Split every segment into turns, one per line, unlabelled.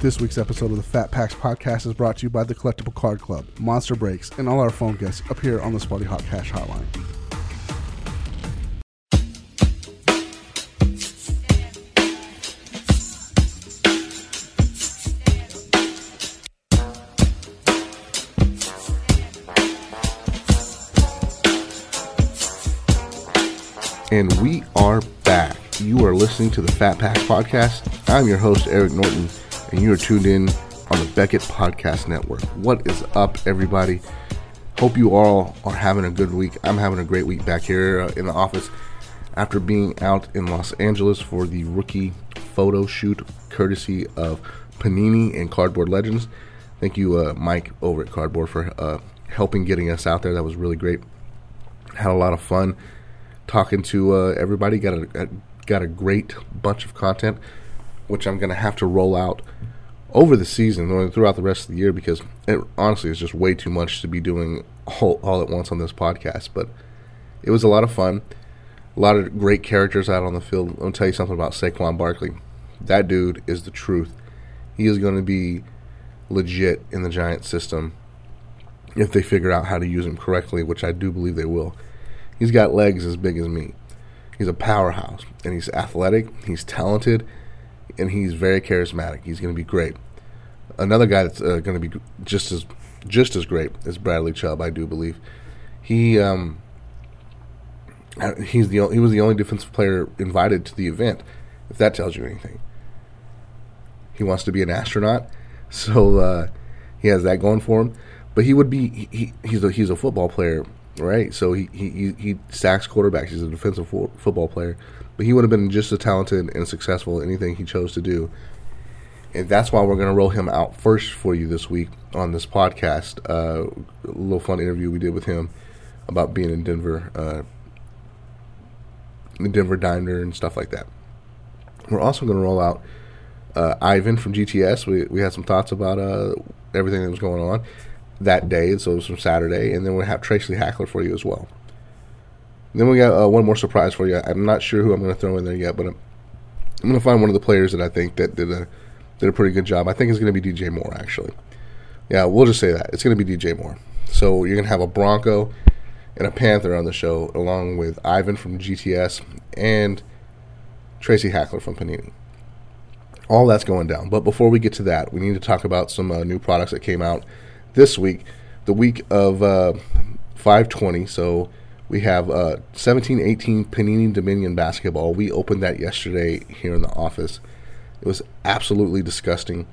This week's episode of the Fat Packs podcast is brought to you by the Collectible Card Club, Monster Breaks, and all our phone guests appear on the Sparty Hot Cash Hotline.
And we are back. You are listening to the Fat Pack Podcast. I'm your host, Eric Norton, and you are tuned in on the Beckett Podcast Network. What is up, everybody? Hope you all are having a good week. I'm having a great week back here uh, in the office after being out in Los Angeles for the rookie photo shoot courtesy of Panini and Cardboard Legends. Thank you, uh, Mike, over at Cardboard, for uh, helping getting us out there. That was really great. Had a lot of fun talking to uh, everybody. Got a, a got a great bunch of content, which I'm going to have to roll out over the season or throughout the rest of the year because it honestly is just way too much to be doing all, all at once on this podcast. But it was a lot of fun. A lot of great characters out on the field. I'll tell you something about Saquon Barkley. That dude is the truth. He is going to be legit in the Giant system if they figure out how to use him correctly, which I do believe they will. He's got legs as big as me. He's a powerhouse, and he's athletic, he's talented, and he's very charismatic. He's going to be great. Another guy that's uh, going to be just as just as great is Bradley Chubb, I do believe. He um, he's the he was the only defensive player invited to the event. If that tells you anything, he wants to be an astronaut, so uh, he has that going for him. But he would be he, he's a he's a football player, right? So he he he sacks quarterbacks. He's a defensive fo- football player, but he would have been just as talented and successful in anything he chose to do. And that's why we're going to roll him out first for you this week on this podcast. Uh, a little fun interview we did with him about being in Denver, uh, the Denver Diner and stuff like that. We're also going to roll out uh, Ivan from GTS. We we had some thoughts about uh, everything that was going on that day, so it was from Saturday, and then we'll have Tracy Hackler for you as well. Then we got uh, one more surprise for you. I'm not sure who I'm going to throw in there yet, but I'm, I'm going to find one of the players that I think that did a did a pretty good job. I think it's going to be DJ Moore actually. Yeah, we'll just say that it's going to be DJ Moore. So you're going to have a Bronco and a Panther on the show, along with Ivan from GTS and Tracy Hackler from Panini. All that's going down. But before we get to that, we need to talk about some uh, new products that came out this week, the week of uh, 520. So we have uh, 1718 Panini Dominion basketball. We opened that yesterday here in the office. It was absolutely disgusting.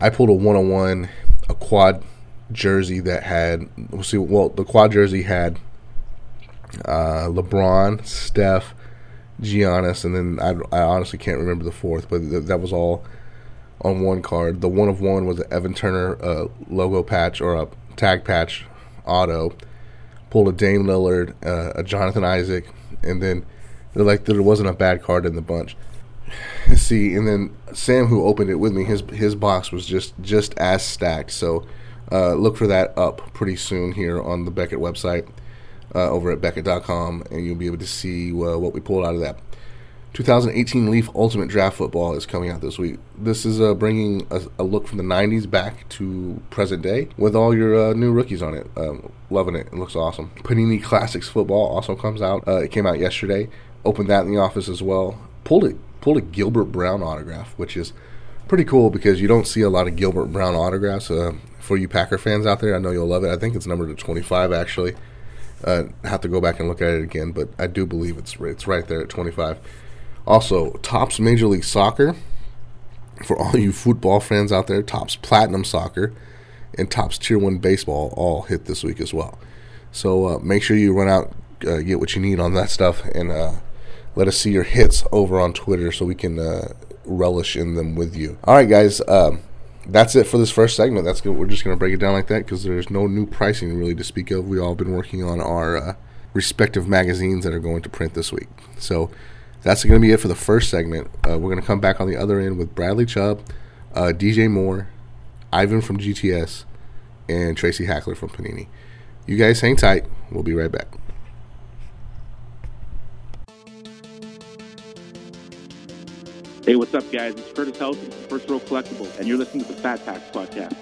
I pulled a 101, a quad jersey that had, we'll see, well, the quad jersey had uh, LeBron, Steph, Giannis, and then I, I honestly can't remember the fourth, but th- that was all on one card. The one of one was an Evan Turner uh, logo patch or a tag patch auto. Pulled a Dame Lillard, uh, a Jonathan Isaac, and then like there wasn't a bad card in the bunch. See, and then Sam, who opened it with me, his his box was just just as stacked. So uh, look for that up pretty soon here on the Beckett website uh, over at Beckett.com, and you'll be able to see uh, what we pulled out of that. 2018 Leaf Ultimate Draft Football is coming out this week. This is uh, bringing a, a, look from the 90s back to present day with all your uh, new rookies on it. Um, loving it. It looks awesome. Panini Classics Football also comes out. Uh, it came out yesterday. Opened that in the office as well. Pulled it. Pulled a Gilbert Brown autograph, which is pretty cool because you don't see a lot of Gilbert Brown autographs. Uh, for you Packer fans out there, I know you'll love it. I think it's numbered to 25 actually. Uh, have to go back and look at it again, but I do believe it's it's right there at 25. Also, Topps Major League Soccer for all you football fans out there. Topps Platinum Soccer and Topps Tier One Baseball all hit this week as well. So uh, make sure you run out, uh, get what you need on that stuff, and uh, let us see your hits over on Twitter so we can uh, relish in them with you. All right, guys. Um, that's it for this first segment. That's good. We're just going to break it down like that because there's no new pricing really to speak of. We all been working on our uh, respective magazines that are going to print this week. So that's going to be it for the first segment. Uh, we're going to come back on the other end with Bradley Chubb, uh, DJ Moore, Ivan from GTS, and Tracy Hackler from Panini. You guys hang tight. We'll be right back.
Hey, what's up, guys? It's Curtis Helton from First Row Collectibles, and you're listening to the Fat Packs Podcast.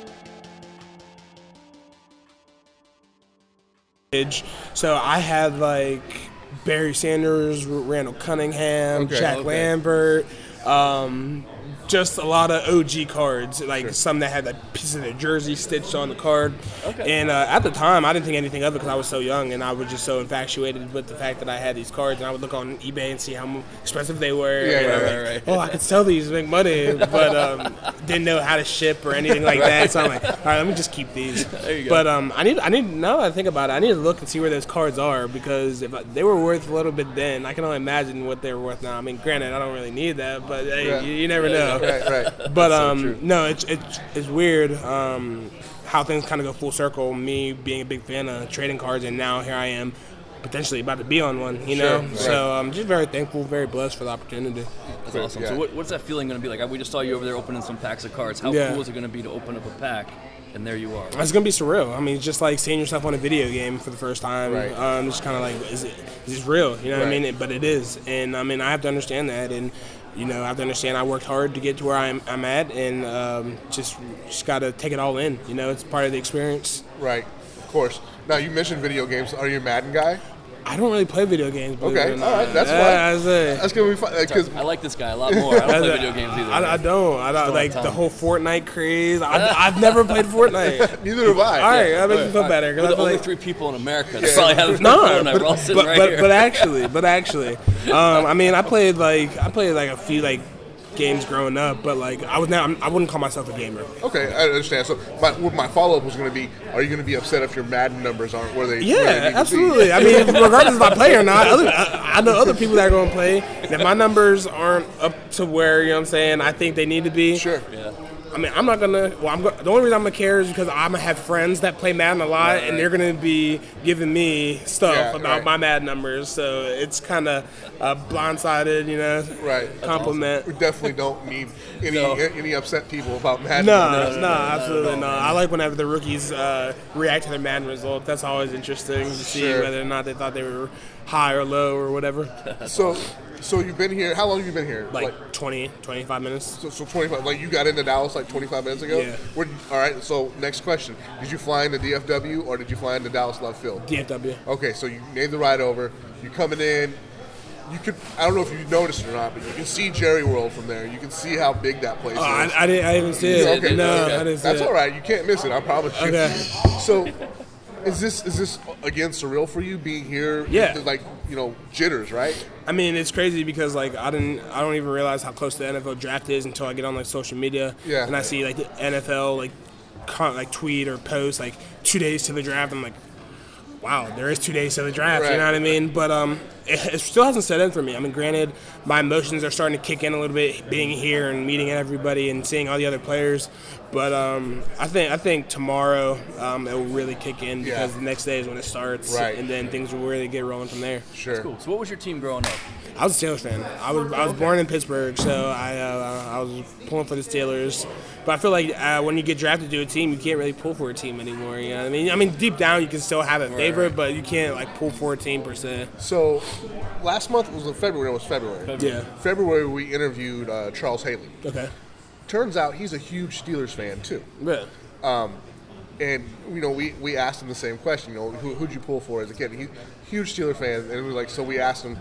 So I had like Barry Sanders, Randall Cunningham,
Okay.
Jack
Okay.
Lambert, um, just a lot of OG cards, like some that had a piece of their jersey stitched on the card.
Okay.
And uh, at the time, I didn't think anything of it because I was so young and I was just so infatuated with the fact that I had these cards. And I would look on eBay and see how expensive they were.
Yeah, right, right,
like,
right.
Oh, I could sell these, and make money, but um, didn't know how to ship or anything like that. So I'm like, all right, let me just keep these.
There you go.
But um, I need, I need now that I think about it, I need to look and see where those cards are because if I, they were worth a little bit then, I can only imagine what they're worth now. I mean, granted, I don't really need that, but hey,
Yeah.
you, you never know.
Right, right.
But
so
um,
true.
no, it's it's it's weird um, how things kind of go full circle. Me being a big fan of trading cards, and now here I am, potentially about to be on one. You know,
Sure, right.
so I'm just very thankful, very blessed for the opportunity.
That's awesome.
Yeah.
So what, what's that feeling going to be like? We just saw you over there opening some packs of cards. How
Yeah.
cool is it going to be to open up a pack, and there you are?
It's gonna be surreal. I mean, it's just like seeing yourself on a video game for the first time.
Right.
Um, it's kind of like, is it is this real? You know what I
Right.
mean? But it is, and I mean, I have to understand that, and you know, I have to understand I worked hard to get to where I'm, I'm at, and um, just just got to take it all in. You know, it's part of the experience.
Right, of course. Now you mentioned video games. Are you a Madden guy?
I don't really play video games.
Okay, all right, that's
yeah,
fine.
That's it.
That's gonna be fun because
I like this guy a lot more. I don't play video games either.
I, I don't. I don't
don't
like the whole Fortnite craze. I, I've never played Fortnite.
neither have I.
All right, that makes me feel better. 'cause
We're
I
the only
like-
three people in America that probably have
no,
Fortnite.
but,
We're all sitting
but,
right
but,
here.
but actually, but actually, um, I mean, I played like I played like a few like games growing up, but like I was now I wouldn't call myself a gamer.
Okay, I understand. So my my follow up was going to be: Are you going to be upset if your Madden numbers aren't where they? where they
Yeah,
be?
absolutely. I mean, regardless if I play or not, other, I, I know other people that are going to play. And if my numbers aren't up to where you know what I'm saying, I think they need to be.
Sure.
yeah.
I mean, I'm not gonna. Well, I'm go, the only reason I'm gonna care is because I'm gonna have friends that play Madden a lot, and they're gonna be giving me stuff
Yeah,
about
right.
my Madden numbers. So it's kind of uh, blindsided, you know.
Right.
Compliment.
We definitely don't need any
No.
any upset people about Madden.
No,
numbers.
no, absolutely not. I like whenever the rookies uh, react to their Madden result. That's always interesting to see
Sure.
whether or not they thought they were high or low or whatever.
So, so you've been here. How long have you been here?
Like 20, 25 minutes.
so, so 25. Like you got into Dallas like 25 minutes ago.
Yeah.
Where, all right. So next question: Did you fly into DFW or did you fly into Dallas Love Field?
DFW.
Okay, so you made the ride over. You coming in. You could. I don't know if you noticed it or not, but you can see Jerry World from there. You can see how big that place
Oh, I,
is.
I didn't. I didn't see it.
Okay,
no,
okay.
I didn't see
That's
it.
all right. You can't miss it. I promise you.
Okay.
So, is this is this again surreal for you being here?
Yeah.
Like you know jitters, right?
I mean, it's crazy because like I didn't, I don't even realize how close the NFL draft is until I get on like social media
Yeah.
and I see like the NFL like con- like tweet or post like two days to the draft. I'm like, wow, there is two days to the draft.
Right.
You know what I mean? But um, it, it still hasn't set in for me. I mean, granted, my emotions are starting to kick in a little bit, being here and meeting everybody and seeing all the other players. But um, I think I think tomorrow um, it will really kick in because
Yeah.
the next day is when it starts,
Right.
and then things will really get rolling from there.
Sure.
Cool. So what was your team growing up?
I was a Steelers fan. I was I was born in Pittsburgh, so I uh, I was pulling for the Steelers. But I feel like uh, when you get drafted to a team, you can't really pull for a team anymore. You know what I mean? I mean, deep down, you can still have a favorite, but you can't like pull for a team per se.
So, last month was in February. It was February.
Yeah.
February we interviewed uh, Charles Haley.
Okay.
Turns out he's a huge Steelers fan too.
Yeah.
Um, And you know, we, we asked him the same question. You know, who, who'd you pull for as a kid? He, huge Steelers fan, and we were like, so we asked him,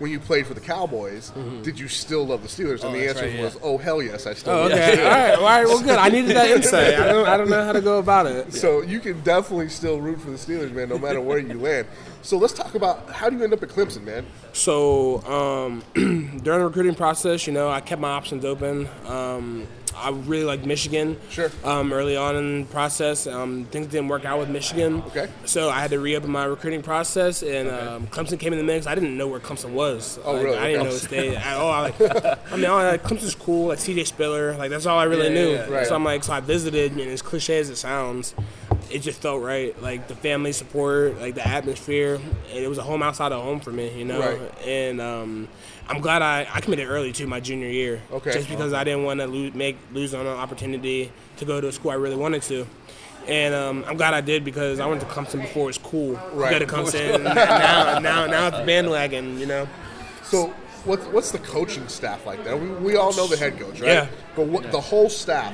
when you played for the Cowboys, did you still love the Steelers? And
Oh,
the answer
right,
was,
yeah.
oh hell yes, I still.
Oh,
love the
okay.
Steelers."
all right. All right. Well, good. I needed that insight. I don't I don't know how to go about it.
So you can definitely still root for the Steelers, man, no matter where you land. So let's talk about how do you end up at Clemson, man?
So um, during the recruiting process, you know, I kept my options open. Um, I really liked Michigan.
Sure.
Um, early on in the process, um, things didn't work out with Michigan.
Okay.
So I had to reopen my recruiting process, and um, Clemson came in the mix. I didn't know where Clemson was.
Oh,
Like,
really?
I didn't
Okay.
know the state at all. I, like, I mean, I, like, Clemson's cool. Like C.J. Spiller, like that's all I really
Yeah,
knew.
yeah.
Right.
So I'm like, so I visited, and as cliche as it sounds, it just felt right. Like the family support, like the atmosphere. It was a home outside of home for me, you know.
Right.
And um, I'm glad I, I committed early too, my junior year.
Okay.
Just because I didn't want to lose, make lose on an opportunity to go to a school I really wanted to. And um, I'm glad I did because I went to Clemson before it was cool.
Right.
To go to Clemson now, now, now it's bandwagon, you know.
So what's what's the coaching staff like there? We, we all know the head coach, right?
Yeah.
But what the whole staff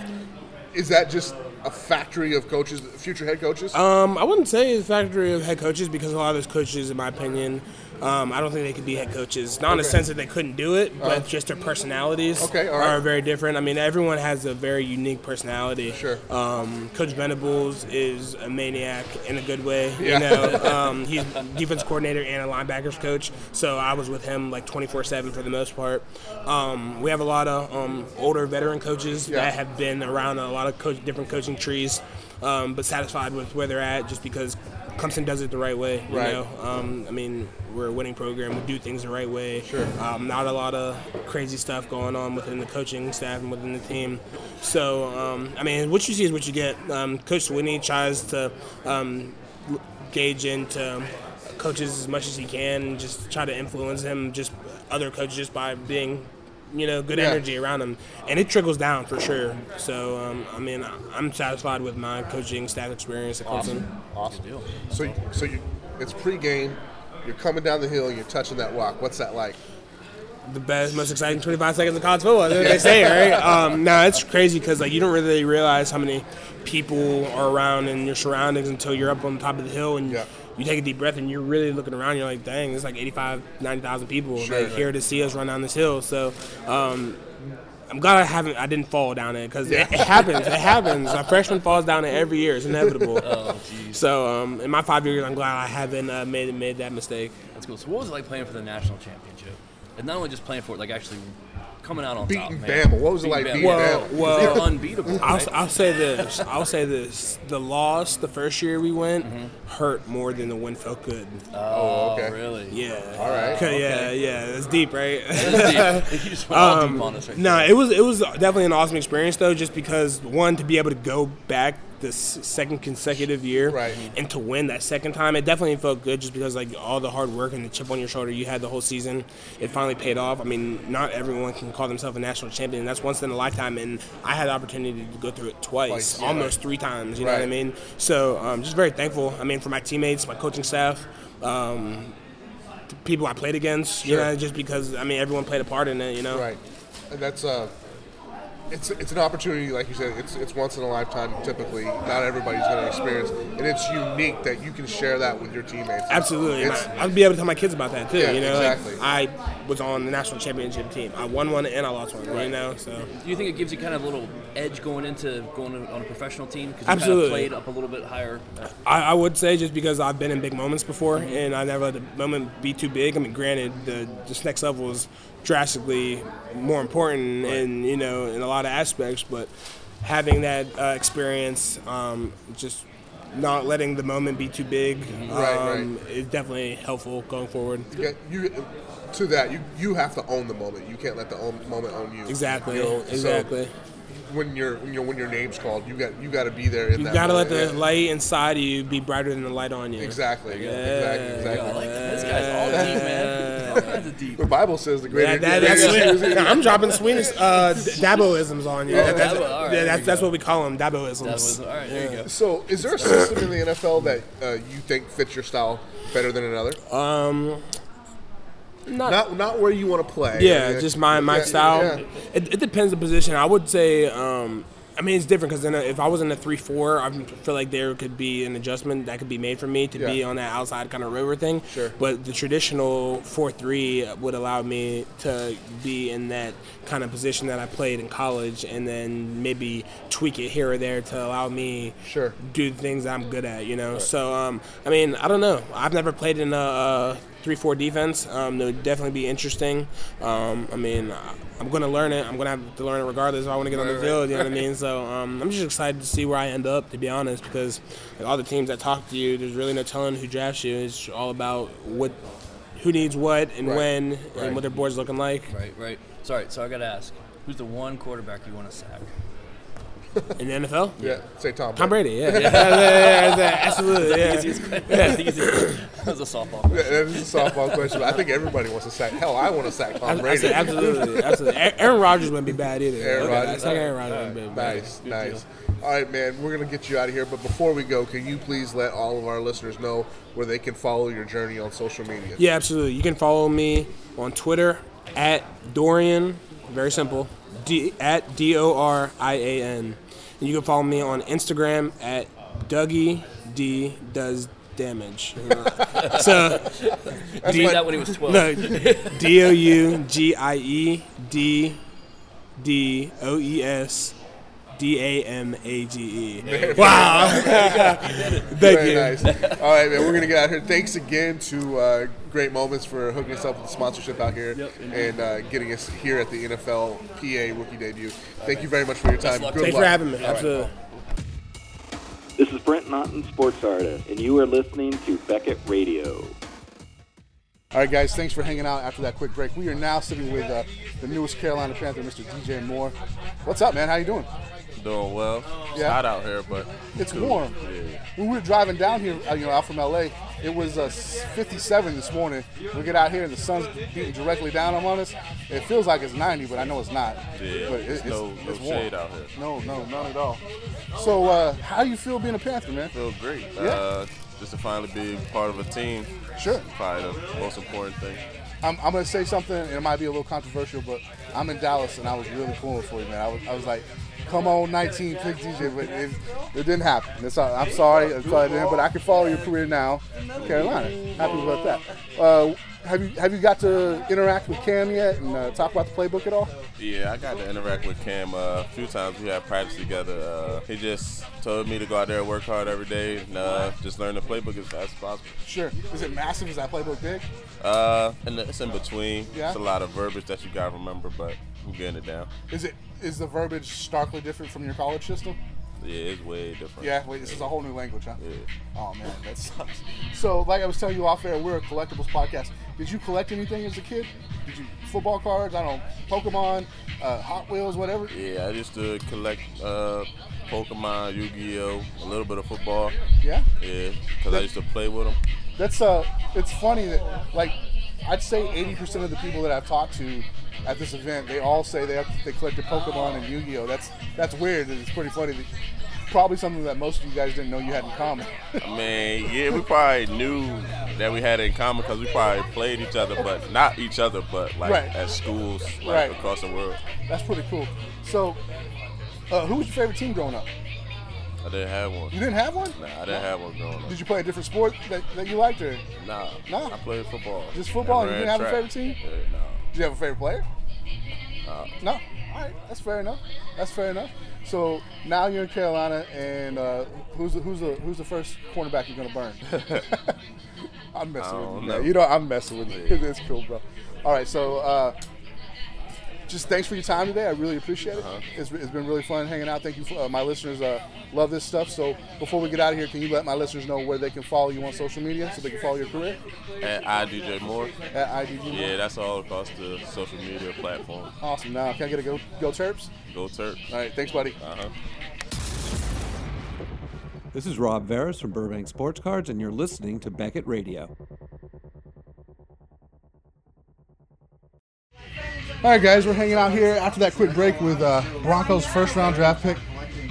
is that just a factory of coaches, future head coaches?
Um, I wouldn't say it's a factory of head coaches because a lot of those coaches, in my opinion, um, I don't think they could be head coaches. Not in the
Okay.
sense that they couldn't do it, but just their personalities
Okay, right.
are very different. I mean, everyone has a very unique personality.
Sure.
Um, Coach Venables is a maniac in a good way.
Yeah.
You know, um, he's defense coordinator and a linebackers coach. So I was with him like 24/7 for the most part. Um, we have a lot of um, older veteran coaches
Yeah.
that have been around a lot of coach, different coaching trees, um, but satisfied with where they're at just because Clemson does it the right way. You
Right.
know, um, I mean, we're a winning program. We do things the right way.
Sure.
Um, not a lot of crazy stuff going on within the coaching staff and within the team. So, um, I mean, what you see is what you get. Um, Coach Swinney tries to um, gauge into coaches as much as he can, and just try to influence him, just other coaches, just by being you know, good
Yeah.
energy around them, and it trickles down for sure. So, um, I mean, I'm satisfied with my coaching staff experience at Clemson.
awesome. So, you- so you, it's pregame. You're coming down the hill. You're touching that rock. What's that like?
The best, most exciting 25 seconds of college football. That's what they say, right? Um, no, it's crazy because like you don't really realize how many people are around in your surroundings until you're up on the top of the hill and
Yeah.
You take a deep breath and you're really looking around. You're like, dang, there's like 85, 90,000 people
Sure,
like
right.
here to see us run down this hill. So. Um, I'm glad I haven't. I didn't fall down it because it, it happens. It happens. A freshman falls down it every year. It's inevitable.
Oh.
So um, in my five years, I'm glad I haven't uh, made made that mistake.
That's cool. So, what was it like playing for the national championship? And not only just playing for it, like actually coming out on top.
Beating. Bama. What was it like beating
Well,
Bama?
well,
They're unbeatable.
I'll,
right?
I'll say this. I'll say this. The loss the first year we went mm-hmm. hurt more than the win felt good.
Oh, oh okay.
Oh, really?
Yeah.
All right.
Okay, Yeah, yeah. It's deep, right?
That's deep. you just went all deep um, on us right
no,
there.
it was it was definitely an awesome experience though, just because one to be able to go back this second consecutive year
Right.
and to win that second time, it definitely felt good just because like all the hard work and the chip on your shoulder you had the whole season, it finally paid off. I mean, not everyone can call themselves a national champion. That's once in a lifetime, and I had the opportunity to go through it twice,
Twice, yeah.
almost three times. You know what I mean? So um, just very thankful. I mean, for my teammates, my coaching staff. Um, the people I played against, you
Sure.
know, just because I mean everyone played a part in it, you know.
Right, that's uh, it's it's an opportunity, like you said, it's it's once in a lifetime. Typically, not everybody's going to experience, and it's unique that you can share that with your teammates.
Absolutely. I- I'd be able to tell my kids about that too.
Yeah,
you know, like. I was on the national championship team. I won one and I lost one. You know, so
Do you think it gives you kind of a little edge going into going on a professional team because you
Absolutely.
kind of played up a little bit higher?
I, I would say just because I've been in big moments before mm-hmm. and I never let the moment be too big. I mean, granted, the this next level is drastically more important in you know in a lot of aspects, but having that uh, experience, um, just not letting the moment be too big,
Right,
um, is definitely helpful going forward.
you, you to that you you have to own the moment. You can't let the own, moment own you.
Exactly.
You know, so
exactly.
when you're when, you know, when your name's called, you got you got to be there. In
You
that
gotta let the
Yeah.
light inside of you be brighter than the light on you.
Exactly. Exactly. Exactly.
like, this guy's all deep, man. All kinds of deep.
The Bible says the greater.
That, that, that's
greater-
sweet. I'm dropping Swedish uh, Daboisms on you.
Oh,
That- that's,
Dabo, all right,
yeah, that's,
you
that's what we call them, Daboisms.
That all right. There you go.
So, is there a system in the NFL that uh, you think fits your style better than another?
Um, not,
Not not where you want to play.
yeah, just my, my
Yeah,
style.
yeah.
It, it depends the position. I would say, um, I mean, it's different because if I was in a three-four, I feel like there could be an adjustment that could be made for me to be on that outside kind of river thing.
Sure.
But the traditional four-three would allow me to be in that kind of position that I played in college, and then maybe tweak it here or there to allow me
Sure.
do the things I'm good at. You know. So um, I mean, I don't know. I've never played in a. a Three-four defense. Um, that would definitely be interesting. Um, I mean, I'm going to learn it. I'm going to have to learn it regardless if I want to get on the
Right,
field. You know what I mean? So um, I'm just excited to see where I end up, to be honest, because like, all the teams that talk to you, there's really no telling who drafts you. It's all about what, who needs what, and
Right.
when,
Right.
and what their board's looking like.
Right, right. Sorry, so I got to ask, who's the one quarterback you want to sack?
In the NFL,
Yeah, say Tom.
Tom
Brady.
Brady. Yeah, yeah, yeah, yeah, yeah, absolutely. Yeah.
Easiest. That's the easiest- That was a softball
Yeah,
question.
That is a softball question. but I think everybody wants to sack. Hell, I want to sack Tom
I, I
Brady.
absolutely, absolutely. Aaron Rodgers wouldn't be bad either.
Aaron
Okay,
Rodgers.
I Aaron Rodgers wouldn't be bad.
Nice, nice. All right, man. We're gonna get you out of here, but before we go, can you please let all of our listeners know where they can follow your journey on social media?
Yeah, absolutely. You can follow me on Twitter at Dorian, very simple, D, at D O R I A N. And you can follow me on Instagram at Dougie D does damage. so
I did that when he was 12.
no, D O U G I E D D O E S D A M A G E. Wow. Thank
Very
you.
nice. All right, man. We're gonna get out here. Thanks again to uh, Great Moments for hooking us up with the sponsorship out here
Yep.
and uh, getting us here at the NFL PA rookie debut. Thank you very much for your time. Good
Thanks
luck.
for having me.
All right.
Absolutely.
This is Brent Naughton, sports artist, and you are listening to Beckett Radio.
All right, guys, thanks for hanging out after that quick break. We are now sitting with uh, the newest Carolina Panther, Mr. DJ Moore. What's up, man? How you doing?
Doing well. It's
Yeah.
hot out here, but
It's
cool.
warm.
Yeah.
When we were driving down here, uh, you know, out from LA, it was uh, 57 this morning. We get out here and the sun's beating directly down on us. It feels like it's 90, but I know it's not.
Yeah,
but it, it's,
no- no
it's warm.
shade out here.
No, no, none at all. So, uh, how you feel being a Panther, man?
Feel great.
Yeah.
Uh, just to finally be part of a team.
Sure.
Probably the most important thing.
I'm, I'm gonna say something, and it might be a little controversial, but I'm in Dallas, and I was really pulling for you, man. I was, I was like, come on, 19, pick DJ, but it, it didn't happen. All, I'm sorry, I'm sorry, it but I can follow your career now, in Carolina. Happy about that. Uh, have you have you got to interact with Cam yet and uh, talk about the playbook at all?
Yeah, I got to interact with Cam uh, a few times. We had practice together. Uh, he just told me to go out there and work hard every day and uh, just learn the playbook as fast as possible.
Sure. Is it massive? Is that playbook big?
Uh, and it's in between.
Yeah.
It's a lot of verbiage that you got to remember, but I'm getting it down.
Is it is the verbiage starkly different from your college system?
Yeah, it's way different.
Yeah, wait, this is a whole new language, huh?
Yeah.
Oh man, that sucks. So, like I was telling you off air, we're a collectibles podcast. Did you collect anything as a kid? Did you football cards? I don't know, Pokemon, uh, Hot Wheels, whatever.
Yeah, I used to collect uh, Pokemon, Yu-Gi-Oh, a little bit of football.
Yeah,
Yeah, because I used to play with them.
that's uh, it's funny that like I'd say 80% of the people that I've talked to at this event, they all say they have, they collected Pokemon and Yu-Gi-Oh. That's that's weird. It's pretty funny. Probably something that most of you guys didn't know you had in common.
I mean, yeah, we probably knew that we had it in common because we probably played each other, but not each other, but like
Right.
at schools, like
Right.
across the world.
that's pretty cool. So, uh, who was your favorite team growing up?
I didn't have one.
You didn't have one?
Nah, I didn't have one growing up.
Did you play a different sport that, that you liked, or
Nah,
No?
I played football.
Just football?
And
You didn't have a favorite team?
Yeah, no.
did you have a favorite player?
No.
No. All right, that's fair enough. That's fair enough. So now you're in Carolina, and uh, who's the, who's the who's the first cornerback you're gonna burn? I'm messing with you.
know.
You know I'm messing with you. it's cool, bro. All right, so uh, just thanks for your time today. I really appreciate it.
Uh-huh.
It's, it's been really fun hanging out. Thank you, for, uh, my listeners. Uh, love this stuff. So before we get out of here, can you let my listeners know where they can follow you on social media so they can follow your career
At IDJ Moore.
at IDG?
Yeah, that's all across the social media platform.
Awesome. Now, can I get a go, go Terps?
Go Terps.
All right, thanks, buddy.
Uh-huh.
This is Rob Veras from Burbank Sports Cards, and you're listening to Beckett Radio.
All right, guys, we're hanging out here after that quick break with uh, Broncos first round draft pick,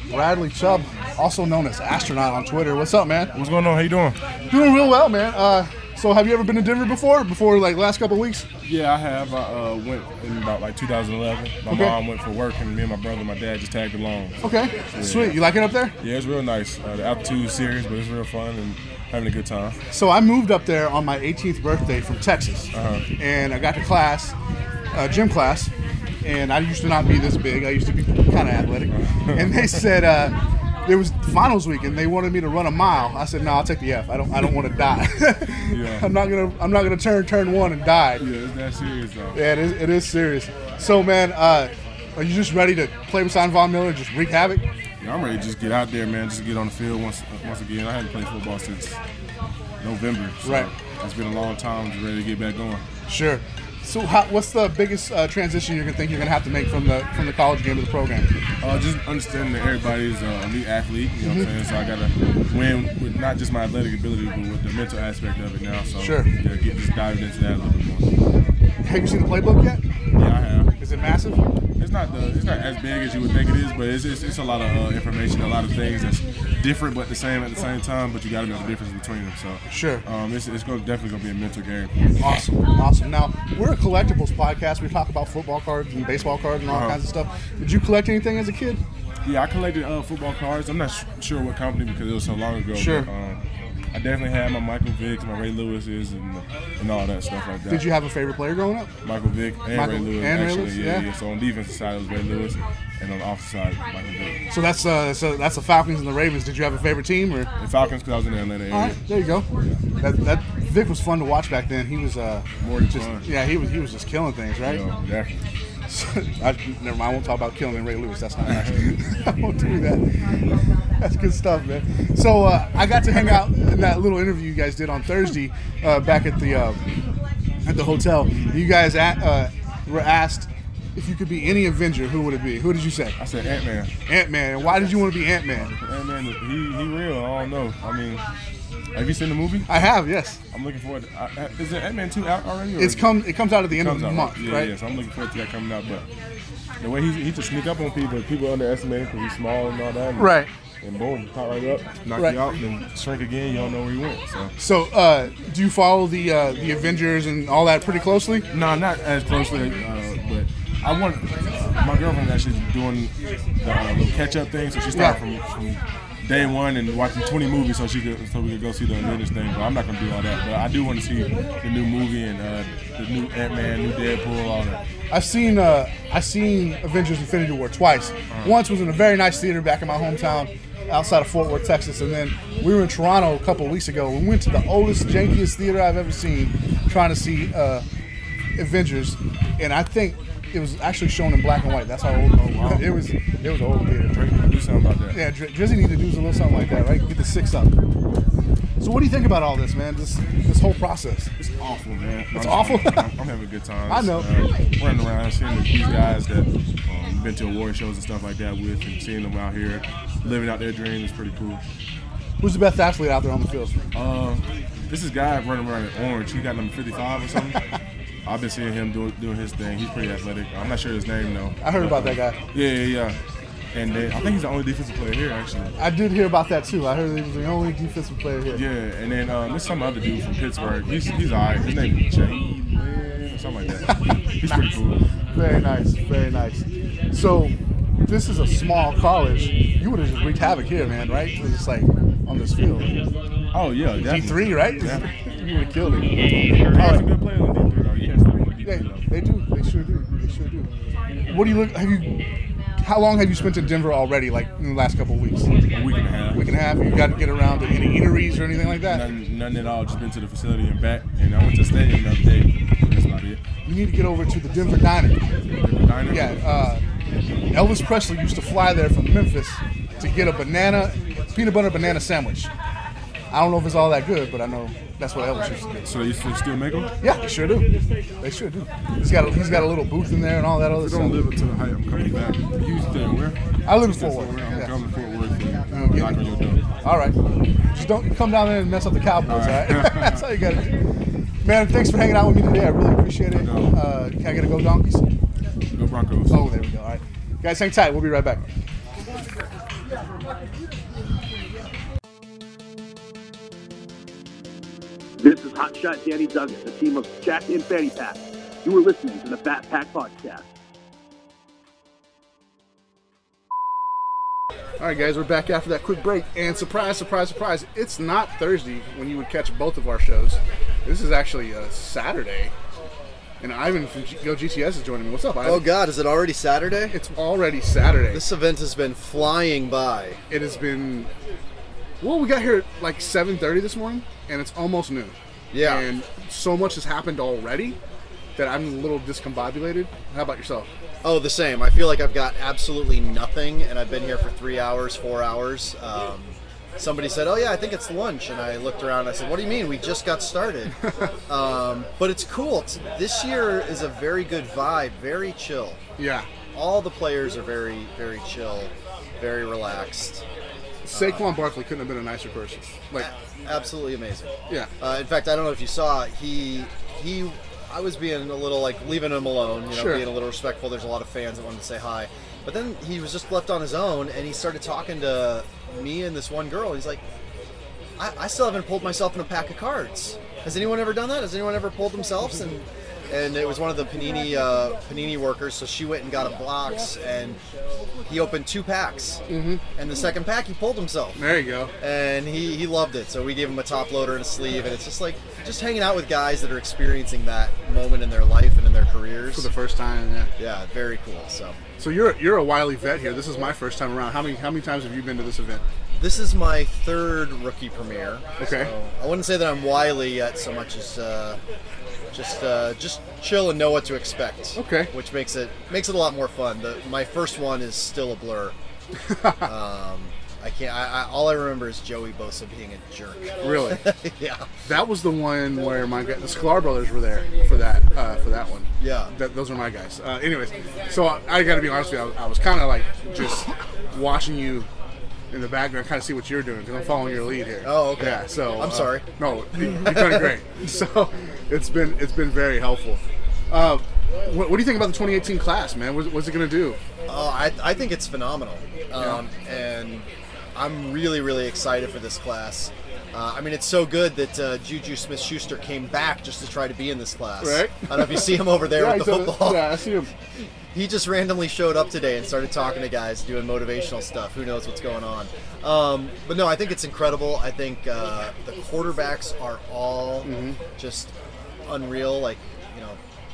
Bradley Chubb, also known as Astronaut on Twitter. What's up, man?
What's going on? How you doing?
Doing real well, man. Uh, so, have you ever been to Denver before? Before, like, last couple weeks?
Yeah, I have. I uh, went in about like 2011. My
Okay.
mom went for work, and me and my brother, and my dad just tagged along.
Okay, sweet. You like it up there?
Yeah, it's real nice. Uh, the altitude serious, but it's real fun and having a good time.
So, I moved up there on my 18th birthday from Texas,
Uh-huh.
and I got to class, uh, gym class, and I used to not be this big. I used to be kind of athletic, and they said uh, there was finals week, and they wanted me to run a mile. I said, "No, I'll take the F. I don't. I don't want to die.
Yeah.
I'm not gonna. I'm not gonna turn turn one and die.
Yeah, it's that serious though.
Yeah, it is, it is serious. So, man, uh, are you just ready to play beside Von Miller and just wreak havoc?
Yeah, I'm ready to just get out there, man. Just get on the field once once again. I haven't played football since November. So
Right.
It's been a long time. Just ready to get back going.
Sure. So, how, what's the biggest uh, transition you're gonna think you're gonna have to make from the from the college game to the program?
Uh, just understanding that everybody's an elite athlete, you know what I'm saying? So I got to win with not just my athletic ability, but with the mental aspect of it now. So
Sure.
yeah, get just diving into that a little bit more.
Have you seen the playbook yet?
Yeah, I have.
Is it massive?
It's not the it's not as big as you would think it is, but it's it's, it's a lot of uh, information, a lot of things that's different but the same at the same time. But you got to know the difference between them. So
Sure.
um, it's, it's going definitely going to be a mental game.
Awesome, awesome. Now we're a collectibles podcast. We talk about football cards and baseball cards and all
Uh-huh.
kinds of stuff. Did you collect anything as a kid?
Yeah, I collected uh, football cards. I'm not sh- sure what company because it was so long ago.
Sure.
But, um, I definitely had my Michael Vicks, my Ray Lewis's, and and all that stuff like that.
Did you have a favorite player growing up?
Michael Vick and
Michael-
Ray Lewis?
and Ray
actually,
Lewis,
yeah,
yeah.
yeah. So on the defensive side it was Ray Lewis, and on the offensive side Michael Vick.
So that's uh, so that's the Falcons and the Ravens. Did you have a favorite team or?
The Falcons because I was in the Atlanta area.
All right, there you go. That that Vick was fun to watch back then. He was uh,
More than
just
fun.
yeah, he was he was just killing things, right?
Yeah, definitely.
I, never mind. I won't talk about killing Ray Lewis. That's not. I won't do that. That's good stuff, man. So uh, I got to hang out in that little interview you guys did on Thursday uh, back at the uh, at the hotel. You guys at, uh, were asked if you could be any Avenger. Who would it be? Who did you say?
I said Ant Man.
Ant Man. Why did you want to be Ant Man?
Ant Man, he he real. I don't know. I mean, have you seen the movie?
I have. Yes.
I'm looking forward. To, is it Ant Man two out already? or
It's
it-
come. It comes out at the end of the
out,
month,
Yeah,
right?
yeah. So I'm looking forward to that coming out. But the way he he just sneak up on people, people underestimate him because he's small and all that. And,
Right.
And boom, pop right up, knock
Right.
you out, and then shrink again. You don't know where he went. So.
So, uh, do you follow the uh, the Avengers and all that pretty closely?
No, not as closely, uh, but I want. Uh, my girlfriend actually doing the uh, little catch-up thing, so she started from, from day one and watching 20 movies, so she could so we could go see the Avengers thing. But I'm not gonna do all that. But I do want to see the new movie and uh, the new Ant-Man, new Deadpool, all that.
I've seen uh, I've seen Avengers: Infinity War twice. Once was in a very nice theater back in my hometown, outside of Fort Worth, Texas, and then we were in Toronto a couple of weeks ago. We went to the oldest, jankiest theater I've ever seen, trying to see uh, Avengers, and I think it was actually shown in black and white. That's how old it was. It was an old theater.
Do something about that.
Yeah, Dr- Drizzy need to do a little something like that, right? Get the six up. So, what do you think about all this, man? This this whole process.
It's awful, man.
It's
I'm
awful?
I'm, I'm having a good time.
I know.
Uh, running around, seeing these guys that um, been to award shows and stuff like that with, and seeing them out here living out their dream is pretty cool.
Who's the best athlete out there on the field?
Uh, this is guy running around in orange. He got number 55 or something. I've been seeing him doing doing his thing. He's pretty athletic. I'm not sure his name though.
I heard about that guy.
Yeah, yeah, yeah. And then I think he's the only defensive player here actually.
I did hear about that too. I heard he was the only defensive player here.
Yeah, and then um, there's some other dude from Pittsburgh. He's he's alright. His name is Jay or something like that. He's pretty cool.
Very nice, very nice. So, this is a small college. You would have just wreaked havoc here, man, right? Just like on this field.
Oh yeah,
G three, right?
Yeah.
you would have killed it.
Oh, it's a good player on D3 though. You can't stop him
They,
D3
they do. They sure do. They sure do. What do you look? Have you? How long have you spent in Denver already? Like in the last couple of weeks?
A week and a half.
A week and a half. You got to get around to any eateries or anything like that.
Nothing, nothing at all. Just been to the facility and back. And I went to the stadium the other day. That's about it.
You need to get over to the Denver Diner.
The diner.
Yeah, uh, Elvis Presley used to fly there from Memphis to get a banana, peanut butter banana sandwich. I don't know if it's all that good, but I know that's what Elvis used to do.
So you still still make them?
Yeah, they sure do. They sure do. He's got a, he's got a little booth in there and all that other stuff.
Don't
stuff.
live up to the height. I'm coming back. You stay where?
I live in Fort Worth.
I'm coming to Fort Worth for you.
Yeah.
Knock on your door.
All right, just don't come down there and mess up the Cowboys. All right, that's all you got to do. Man, thanks for hanging out with me today. I really appreciate it. Uh, can I get a go donkeys?
Go Broncos.
Oh, there we go. All right, guys, hang tight. We'll be right back.
Is Hotshot Danny Duggan, a team of Jack and Fanny Pack. You are listening to the Fat Pack Podcast.
All right, guys, we're back after that quick break, and surprise, surprise, surprise! It's not Thursday when you would catch both of our shows. This is actually a Saturday, and Ivan from G- Go GTS is joining me. What's up, Ivan?
Oh God, is it already Saturday?
It's already Saturday.
This event has been flying by.
It has been. Well, we got here at like 7:30 this morning, and it's almost noon.
Yeah.
And so much has happened already that I'm a little discombobulated. How about yourself?
Oh, the same. I feel like I've got absolutely nothing, and I've been here for three hours, four hours. Um, somebody said, "Oh yeah, I think it's lunch," and I looked around. and I said, "What do you mean? We just got started." um, but it's cool. It's, this year is a very good vibe, very chill.
Yeah.
All the players are very, very chill, very relaxed.
Saquon Barkley couldn't have been a nicer person. Like,
Absolutely amazing.
yeah.
Uh, in fact, I don't know if you saw he he. I was being a little like leaving him alone, you know,
Sure.
being a little respectful. There's a lot of fans that wanted to say hi, but then he was just left on his own, and he started talking to me and this one girl. He's like, I, I still haven't pulled myself in a pack of cards. Has anyone ever done that? Has anyone ever pulled themselves? And and it was one of the panini uh, panini workers. So she went and got a box, and he opened two packs. Mm-hmm. And the second pack, he pulled himself.
There you go.
And he, he loved it. So we gave him a top loader and a sleeve, and it's just like just hanging out with guys that are experiencing that moment in their life and in their careers
For the first time, yeah.
Yeah, very cool. So
So you're you're a wily vet here. This is my first time around. How many how many times have you been to this event?
This is my third rookie premiere.
Okay.
So I wouldn't say that I'm wily yet so much as uh, just uh, just chill and know what to expect.
Okay.
Which makes it makes it a lot more fun. The, my first one is still a blur. um, I can't. I, I, all I remember is Joey Bosa being a jerk.
Really?
yeah.
That was the one where my the Sklar brothers were there for that uh, for that one.
Yeah.
That, those are my guys. Uh, anyways, so I, I got to be honest with you. I was, I was kind of like just watching you in the background, kind of see what you're doing because I'm following your lead here.
Oh, okay.
Yeah. So
I'm
uh,
sorry.
No, you- you've done great. So it's been it's been very helpful. Uh, what, what do you think about the 2018 class, man? What, what's it going to do?
Oh, I, I think it's phenomenal. Um, And I'm really, really excited for this class. Uh, I mean, it's so good that uh, Juju Smith Schuster came back just to try to be in this class.
Right.
I don't know if you see him over there
Yeah,
with the football.
yeah, I see him.
He just randomly showed up today and started talking to guys, doing motivational stuff. Who knows what's going on? Um, but no, I think it's incredible. I think uh, the quarterbacks are all
Mm-hmm.
just unreal. Like, you know,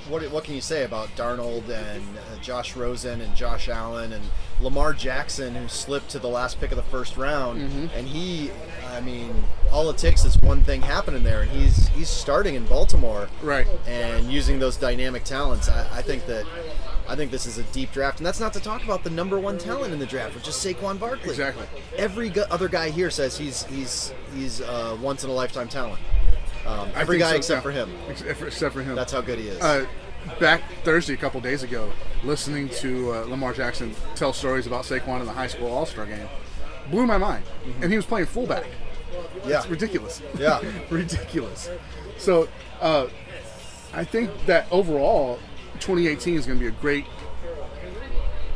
what, what can you say about Darnold and uh, Josh Rosen and Josh Allen and Lamar Jackson, who slipped to the last pick of the first round?
Mm-hmm.
And he, I mean, all it takes is one thing happening there, and he's he's starting in Baltimore,
Right.
And using those dynamic talents, I, I think that. I think this is a deep draft, and that's not to talk about the number one talent in the draft, which is Saquon Barkley.
Exactly.
Every other guy here says he's he's he's uh, once in a lifetime talent. Um, every guy
so,
except
yeah.
for him.
Except, except for him.
That's how good he is.
Uh, back Thursday, a couple days ago, listening to uh, Lamar Jackson tell stories about Saquon in the high school All Star game, blew my mind. And he was playing fullback.
Yeah.
It's ridiculous.
Yeah.
ridiculous. So, uh, I think that overall, 2018 is going to be a great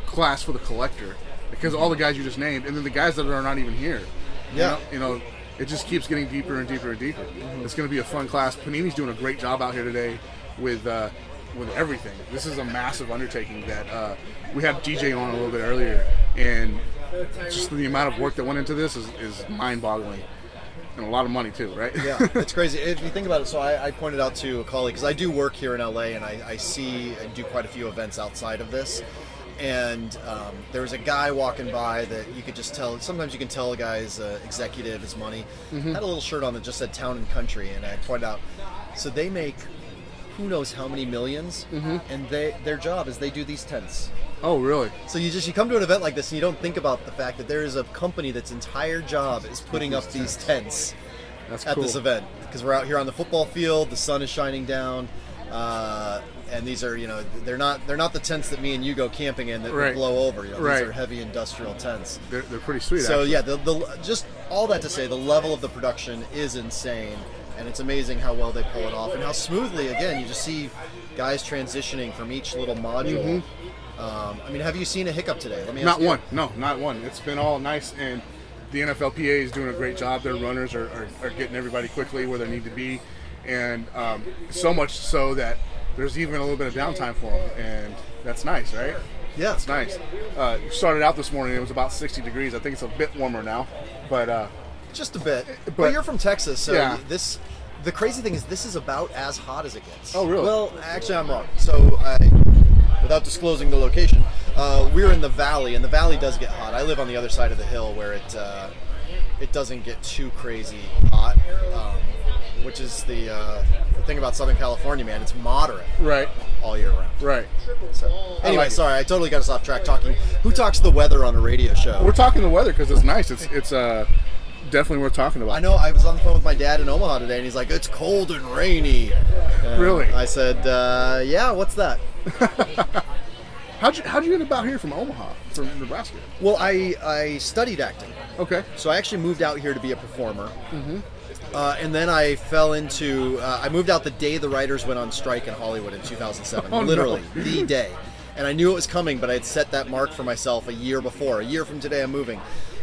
class for the collector because all the guys you just named, and then the guys that are not even here. You
Yeah.
know- You know, it just keeps getting deeper and deeper and deeper. It's going to be a fun class. Panini's doing a great job out here today with uh, with everything. This is a massive undertaking that uh, we had DJ on a little bit earlier, and just the amount of work that went into this is, is mind-boggling, and a lot of money too, right?
yeah, it's crazy. If you think about it, so I, I pointed out to a colleague because I do work here in LA and I, I see and do quite a few events outside of this. And um, there was a guy walking by that you could just tell. Sometimes you can tell a guy's uh, executive, his money.
Mhm.
Had a little shirt on that just said "Town and Country," and I pointed out. So they make who knows how many 1000000s and they their job is they do these tents.
Oh, really?
So you just you come to an event like this and you don't think about the fact that there is a company that's entire job is putting up these tents
That's
at this event because we're out here on the football field. The sun is shining down, uh, and these are you know they're not they're not the tents that me and you go camping in that
Right.
blow over. You know,
Right.
These are heavy industrial tents.
They're, they're pretty sweet.
So
actually.
yeah, the, the just all that to say, the level of the production is insane, and it's amazing how well they pull it off and how smoothly. Again, you just see guys transitioning from each little module. Um, I mean, have you seen a hiccup today? Let me ask
Not one. No, not one. It's been all nice, and the NFLPA is doing a great job. Their runners are, are, are getting everybody quickly where they need to be, and um, so much so that there's even a little bit of downtime for them, and that's nice, right?
Yeah,
it's nice. Uh, started out this morning; it was about 60 degrees. I think it's a bit warmer now, but uh,
Just a bit. But,
But-
you're from Texas, so
Yeah.
this. The crazy thing is, this is about as hot as it gets.
Oh, really?
Well, actually, I'm wrong. So, I, without disclosing the location, uh, we're in the valley, and the valley does get hot. I live on the other side of the hill, where it uh, it doesn't get too crazy hot, um, which is the, uh, the thing about Southern California, man. It's moderate,
right,
all year round.
right.
So, anyway, sorry, I totally got us off track talking. Who talks the weather on a radio show?
We're talking the weather because it's nice. It's it's uh, definitely worth talking about.
I know I was on the phone with my dad in Omaha today, and he's like, "It's cold and rainy." And
Really?
I said, uh, "Yeah, what's that?"
How'd you how'd you get about here from Omaha, from Nebraska?
Well, I I studied acting.
Okay.
So I actually moved out here to be a performer.
Mm-hmm.
Uh, and then I fell into. Uh, I moved out the day the writers went on strike in Hollywood in 2007.
Oh, no.
literally the day. And I knew it was coming, but I had set that mark for myself a year before. A year from today, I'm moving.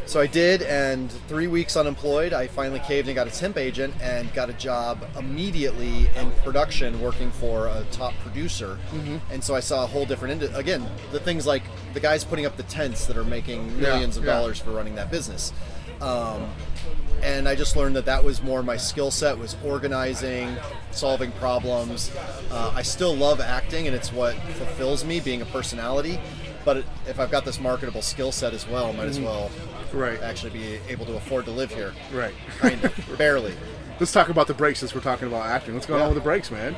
So I did, and three weeks unemployed, I finally caved and got a temp agent and got a job immediately in production working for a top producer.
Mhm.
And so I saw a whole different, again, the things like the guys putting up the tents that are making
Yeah,
millions of
yeah.
dollars for running that business. Um, and I just learned that that was more my skill set was organizing, solving problems. Uh, I still love acting, and it's what fulfills me, being a personality. But it, if I've got this marketable skill set as well, might as
Mhm.
well
Right.
actually be able to afford to live here.
Right.
Kind of, barely.
Let's talk about the breaks since we're talking about acting. What's going
Yeah.
on with the breaks, man?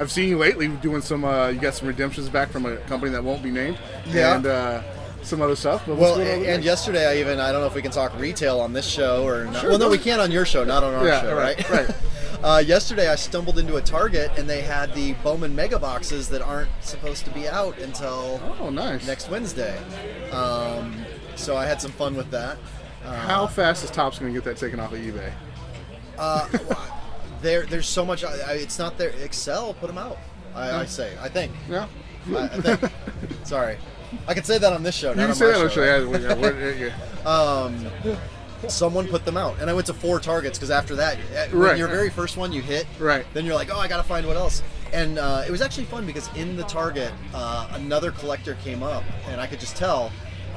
I've seen you lately doing some. Uh, you got some redemptions back from a company that won't be named.
Yeah.
And uh, some other stuff. But
Well, and, and yesterday I even I don't know if we can talk retail on this show or not.
Sure,
well, no, we can on your show, not on our
Yeah,
show,
right,
right? uh, yesterday I stumbled into a Target and they had the Bowman Mega Boxes that aren't supposed to be out until
oh nice
next Wednesday. Um, so I had some fun with that. Uh,
How fast is Topps going to get that taken off of eBay?
Uh, well, there, there's so much. I, I, it's not there. Excel, put them out. I, I say. I think.
Yeah.
I, I think. Sorry, I can say that on this show.
You can say that on
show,
show, yeah, we're- yeah,
um, someone put them out, and I went to four targets because after that, when
Right.
your very first one you hit,
Right.
Then you're like, oh, I gotta find what else. And uh, it was actually fun because in the Target, uh, another collector came up, and I could just tell.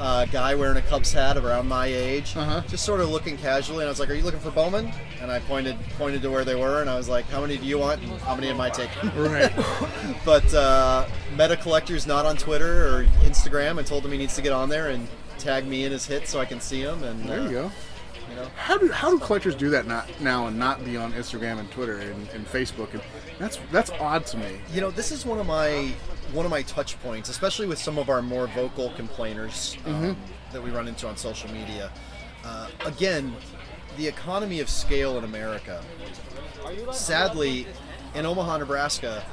A guy wearing a Cubs hat around my age,
Uh-huh.
just sort of looking casually, and I was like, "Are you looking for Bowman?" And I pointed pointed to where they were, and I was like, "How many do you want? And how many am I taking?"
Right.
but uh, Meta Collector's not on Twitter or Instagram. and told him he needs to get on there and tag me in his hits so I can see him. And
There
uh,
you go.
You know,
How do how do collectors do that not, now and not be on Instagram and Twitter and, and Facebook? And that's that's odd to me.
you know, this is one of my one of my touch points, especially with some of our more vocal complainers um,
Mhm.
that we run into on social media. Uh, again, the economy of scale in America. Sadly, in Omaha, Nebraska,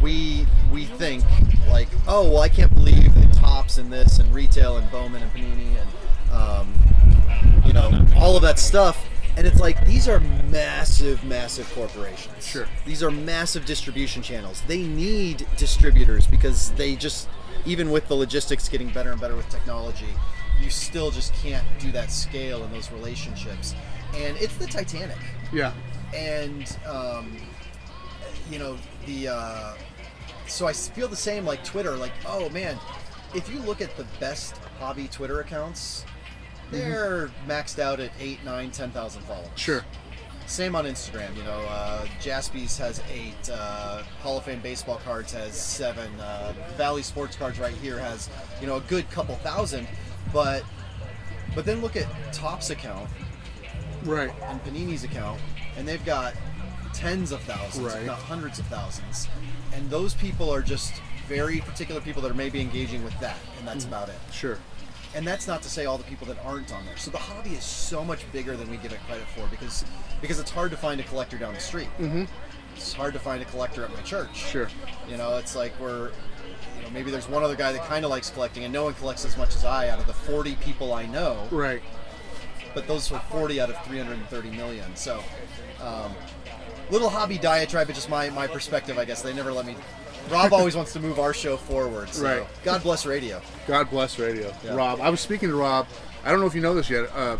we we think like, oh well, I can't believe that Topps and this and retail and Bowman and Panini and um, you know all of that stuff. And it's like these are massive, massive corporations.
Sure.
These are massive distribution channels. They need distributors because they just, even with the logistics getting better and better with technology, you still just can't do that scale in those relationships. And it's the Titanic
Yeah.
and um, you know the uh, so I feel the same like Twitter like oh man if you look at the best hobby Twitter accounts they're maxed out at 8 9 10,000 followers
Sure.
Same on Instagram you know uh, Jaspys has 8 uh, Hall of Fame baseball cards has 7 uh, Valley Sports Cards right here has you know a good couple thousand but but then look at Topps' account
Right.
and Panini's account, and they've got tens of thousands,
Right.
if not hundreds of thousands. And those people are just very particular people that are maybe engaging with that, and that's about it.
Sure.
And that's not to say all the people that aren't on there. So the hobby is so much bigger than we give it credit for because because it's hard to find a collector down the street.
Mm-hmm.
It's hard to find a collector at my church.
Sure.
You know, it's like we're, you know, maybe there's one other guy that kind of likes collecting, and no one collects as much as I out of the 40 people I know
Right.
but those were 40 out of 330 million. So, um, little hobby diatribe, but just my, my perspective, I guess. They never let me. Rob always wants to move our show forward. So
Right.
God bless radio.
God bless radio.
Yeah.
Rob, I was speaking to Rob. I don't know if you know this yet. Uh,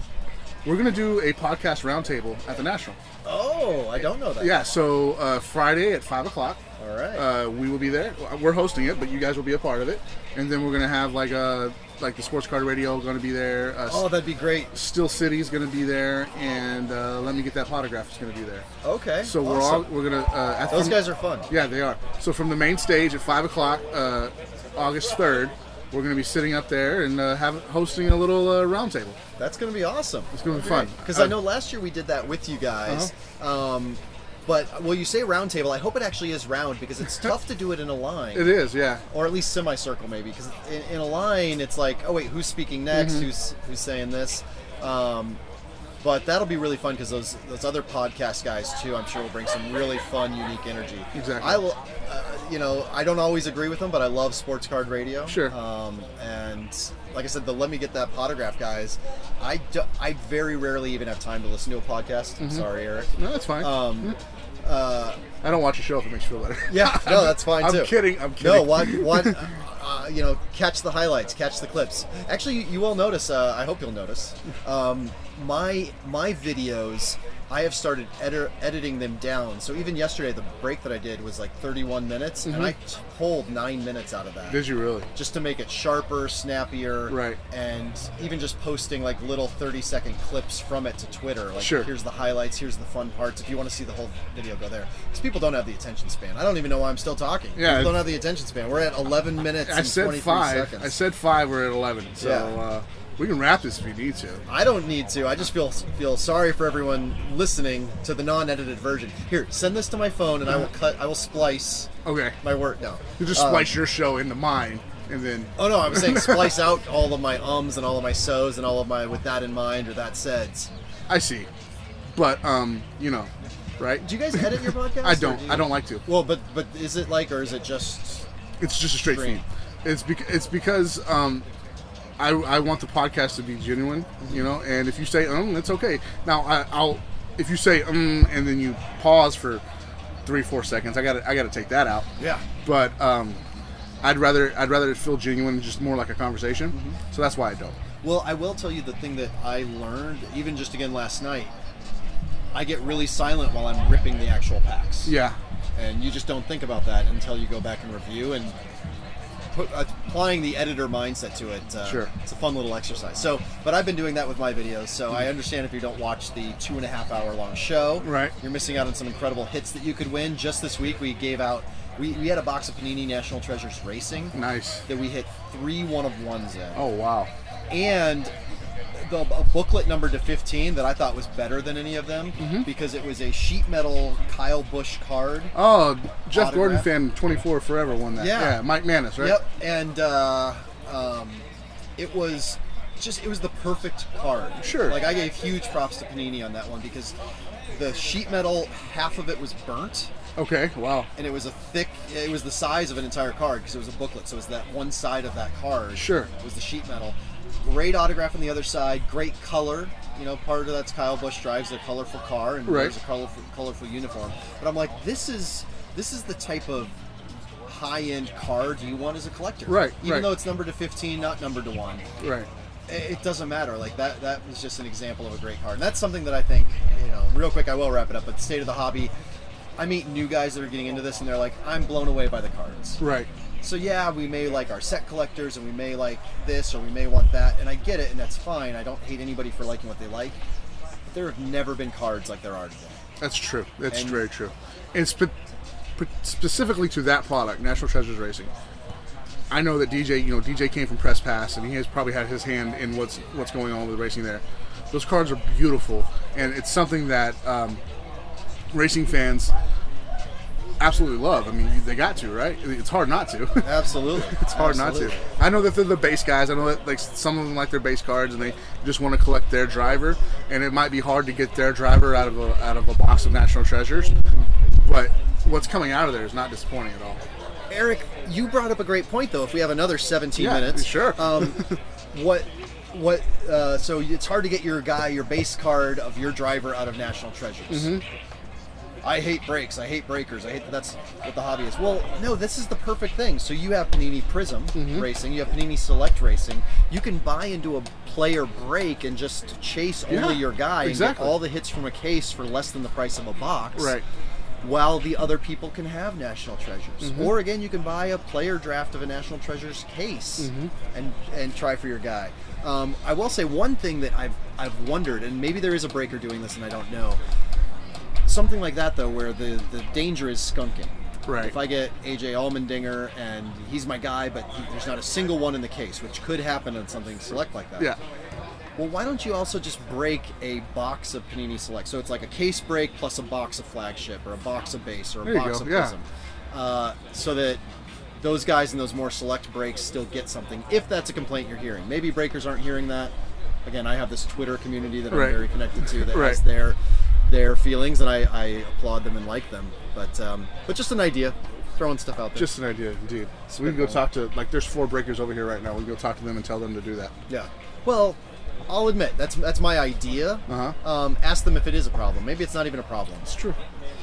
we're going to do a podcast roundtable at the National.
Oh, I don't know that.
Yeah, so uh, Friday at 5 o'clock.
All right.
Uh, we will be there. We're hosting it, but you guys will be a part of it. And then we're going to have like a. Like the Sports Card Radio going to be there. Uh,
Oh, that'd be great.
Still City's going to be there, and uh, Let Me Get That Photograph is going to be there.
Okay.
So we're all we're gonna. Uh, at
Those
from-
guys are fun.
Yeah, they are. So from the main stage at five o'clock, uh, August third, we're gonna be sitting up there and uh, have hosting a little uh, roundtable.
That's going to be awesome.
It's gonna be fun.
Because I know last year we did that with you guys. Um, but well, you say round table. I hope it actually is round because it's tough to do it in a line.
It is, yeah.
or at least semicircle maybe because in, in a line it's like oh wait who's speaking next
Mhm.
who's who's saying this um, but that'll be really fun because those those other podcast guys too i'm sure will bring some really fun unique energy
Exactly.
i will uh, you know, I don't always agree with them, but I love sports card radio.
Sure.
Um, and like I said, the Let Me Get That Photograph guys, I, do, I very rarely even have time to listen to a podcast.
Mhm.
Sorry, Eric.
No, that's fine.
Um, uh,
I don't watch a show if it makes you feel better.
yeah, no, that's fine too.
I'm kidding. I'm kidding.
No, what, what, uh, you know, catch the highlights, catch the clips. Actually, you, you will notice. Uh, I hope you'll notice. Um, my my videos, I have started edi- editing them down. So even yesterday, the break that I did was like 31 minutes, and
Mhm.
I pulled nine minutes out of that.
Did you really?
Just to make it sharper, snappier,
Right.
And even just posting like little 30 second clips from it to Twitter. Like,
Sure.
here's the highlights, here's the fun parts. If you want to see the whole video, go there. Because people don't have the attention span. I don't even know why I'm still talking.
Yeah,
people don't have the attention span. We're at 11 minutes
I
and
said
23
five.
seconds.
I said five. We're at eleven. So
Yeah.
uh, we can wrap this if you need to.
I don't need to. I just feel feel sorry for everyone listening to the non-edited version. Here, send this to my phone, and I will cut. I will splice.
Okay.
My work. No.
You just
Um,
splice your show into mine, and then.
Oh no, I was saying splice out all of my ums and all of my so's and all of my with that in mind or that said's.
I see, but um, you know, right?
Do you guys edit your podcast?
I
or
don't.
do you-
I don't like to.
Well, but but is it like or is it just?
It's just a straight
Stream.
feed. It's because it's because um, I I want the podcast to be genuine, you know. And if you say um, it's okay. Now I, I'll if you say um and then you pause for three four seconds, I got to I got to take that out.
Yeah.
But um, I'd rather I'd rather it feel genuine, and just more like a conversation.
Mm-hmm.
So that's why I don't.
Well, I will tell you the thing that I learned, even just again last night. I get really silent while I'm ripping the actual packs.
Yeah.
And you just don't think about that until you go back and review and put applying the editor mindset to it. Uh,
Sure.
It's a fun little exercise. So, but I've been doing that with my videos. So I understand if you don't watch the two and a half hour long show,
Right.
You're missing out on some incredible hits that you could win. Just this week, we gave out. We, we had a box of Panini National Treasures Racing.
Nice.
That we hit three one of ones in.
Oh wow.
And the a booklet numbered to 15 that I thought was better than any of them
Mm-hmm.
because it was a sheet metal Kyle Busch card.
Oh, Jeff Gordon fan, twenty four forever won that.
Yeah.
yeah, Mike Manis, right?
Yep, and uh, um, it was just it was the perfect card.
Sure.
Like I gave huge props to Panini on that one because the sheet metal half of it was burnt.
Okay. Wow.
And it was a thick. It was the size of an entire card because it was a booklet. So it was that one side of that card.
Sure.
Was the sheet metal. Great autograph on the other side. Great color. You know, part of that's Kyle Busch drives a colorful car and
Right.
wears a colorful, colorful uniform. But I'm like, this is this is the type of high-end card you want as a collector.
Right,
Even
right.
though it's numbered to 15, not numbered to one.
Right.
It it doesn't matter. Like that. That was just an example of a great card. And that's something that I think, you know, real quick. I will wrap it up. But state of the hobby. I meet new guys that are getting into this, and they're like, "I'm blown away by the cards."
Right.
So yeah, we may like our set collectors, and we may like this, or we may want that, and I get it, and that's fine. I don't hate anybody for liking what they like. But there have never been cards like there are today.
That's true. That's
And-
very true. And spe- pe- specifically to that product, National Treasures Racing. I know that DJ, you know, DJ came from Press Pass, and he has probably had his hand in what's what's going on with racing there. Those cards are beautiful, and it's something that um, racing fans absolutely love. I mean, they got to, right? It's hard not to.
Absolutely,
it's hard not to. I know that they're the base guys. I know that like some of them like their base cards, and they just want to collect their driver. And it might be hard to get their driver out of a, out of a box of National Treasures, but what's coming out of there is not disappointing at all.
Eric, you brought up a great point though. If we have another 17
Yeah,
minutes,
sure.
Um, what, what? Uh, so it's hard to get your guy, your base card of your driver out of National Treasures.
Mhm.
I hate breaks. I hate breakers. I hate that. That's what the hobby is. Well, no, this is the perfect thing. So you have Panini Prism
Mm-hmm.
Racing. You have Panini Select Racing. You can buy into a player break and just chase
Yeah,
only your guy
exactly.
and get all the hits from a case for less than the price of a box
Right.
while the other people can have national treasures.
Mhm.
Or again, you can buy a player draft of a national treasures case
Mhm.
and and try for your guy. Um, I will say one thing that I've I've wondered, and maybe there is a breaker doing this, and I don't know. Something like that though, where the the danger is skunking.
Right.
If I get AJ Allmendinger and he's my guy, but he, there's not a single one in the case, which could happen on something select like that.
Yeah.
Well, why don't you also just break a box of Panini Select? So it's like a case break plus a box of flagship, or a box of base, or a
There
box of
yeah.
prism, uh, so that those guys in those more select breaks still get something. If that's a complaint you're hearing, maybe breakers aren't hearing that. Again, I have this Twitter community that I'm very connected to that
Right.
has their their feelings, and I, I applaud them and like them. But um, but just an idea. throwing stuff out there.
Just an idea, indeed. So we can go talk to like there's four breakers over here right now. We can go talk to them and tell them to do that.
Yeah. Well, I'll admit that's that's my idea.
Uh-huh.
Um, ask them if it is a problem. Maybe it's not even a problem.
It's true.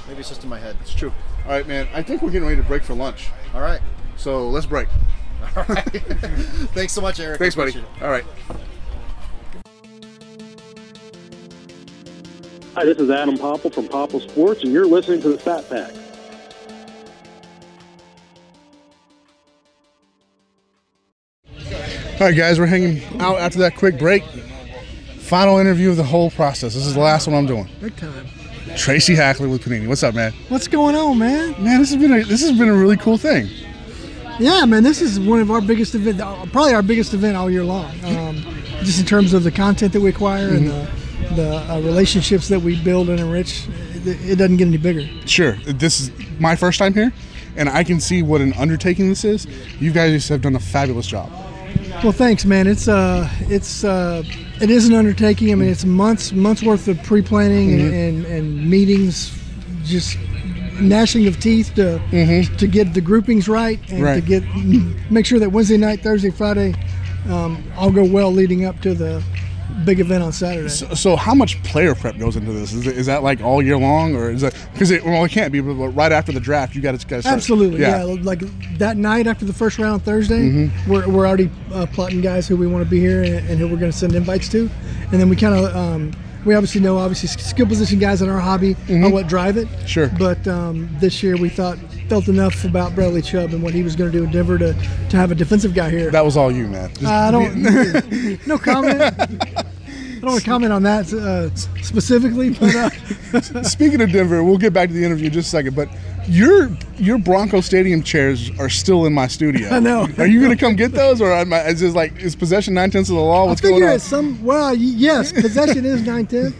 Maybe it's just in my head.
It's true. All right, man. I think we're getting ready to break for lunch.
All right.
So let's break.
All right. Thanks so much, Eric.
Thanks, buddy. All right.
Hi, this is Adam Popple from Popple Sports, and you're listening to the Fat Pack.
All right, guys, we're hanging out after that quick break. Final interview of the whole process. This is the last one I'm doing.
Big time.
Tracy Hackler with Panini. What's up, man?
What's going on, man?
Man, this has been a, this has been a really cool thing.
Yeah, man, this is one of our biggest event, uh, probably our biggest event all year long. Um, just in terms of the content that we acquire and the, the uh, relationships that we build and enrich, it, it doesn't get any bigger.
Sure, this is my first time here, and I can see what an undertaking this is. You guys have done a fabulous job.
Well, thanks, man. It's uh, it's uh, it is an undertaking. I mean, it's months months worth of pre-planning
Mhm.
and, and, and meetings, just gnashing of teeth to to get the groupings right and to get make sure that Wednesday night, Thursday, Friday, um, all go well leading up to the big event on Saturday.
So, so how much player prep goes into this? Is, it, is that like all year long, or is that because it well it can't be, but right after the draft you got to
Absolutely, yeah. Like that night after the first round Thursday,
Mhm.
we're, we're already uh, plotting guys who we want to be here and, and who we're going to send invites to, and then we kind of um, we obviously know obviously skill position guys in our hobby are what drive it.
Sure.
But um, this year we thought felt enough about Bradley Chubb and what he was going to do in Denver to to have a defensive guy here.
That was all you, man. Just-
I don't. no comment. I don't want to comment on that uh, specifically, but uh,
Speaking of Denver, we'll get back to the interview in just a second. But your your Bronco Stadium chairs are still in my studio.
I know.
Are you going to come get those, or am I, is this like is possession nine tenths of the law? What's
I figure
going on?
some. Well, yes, possession is nine ten,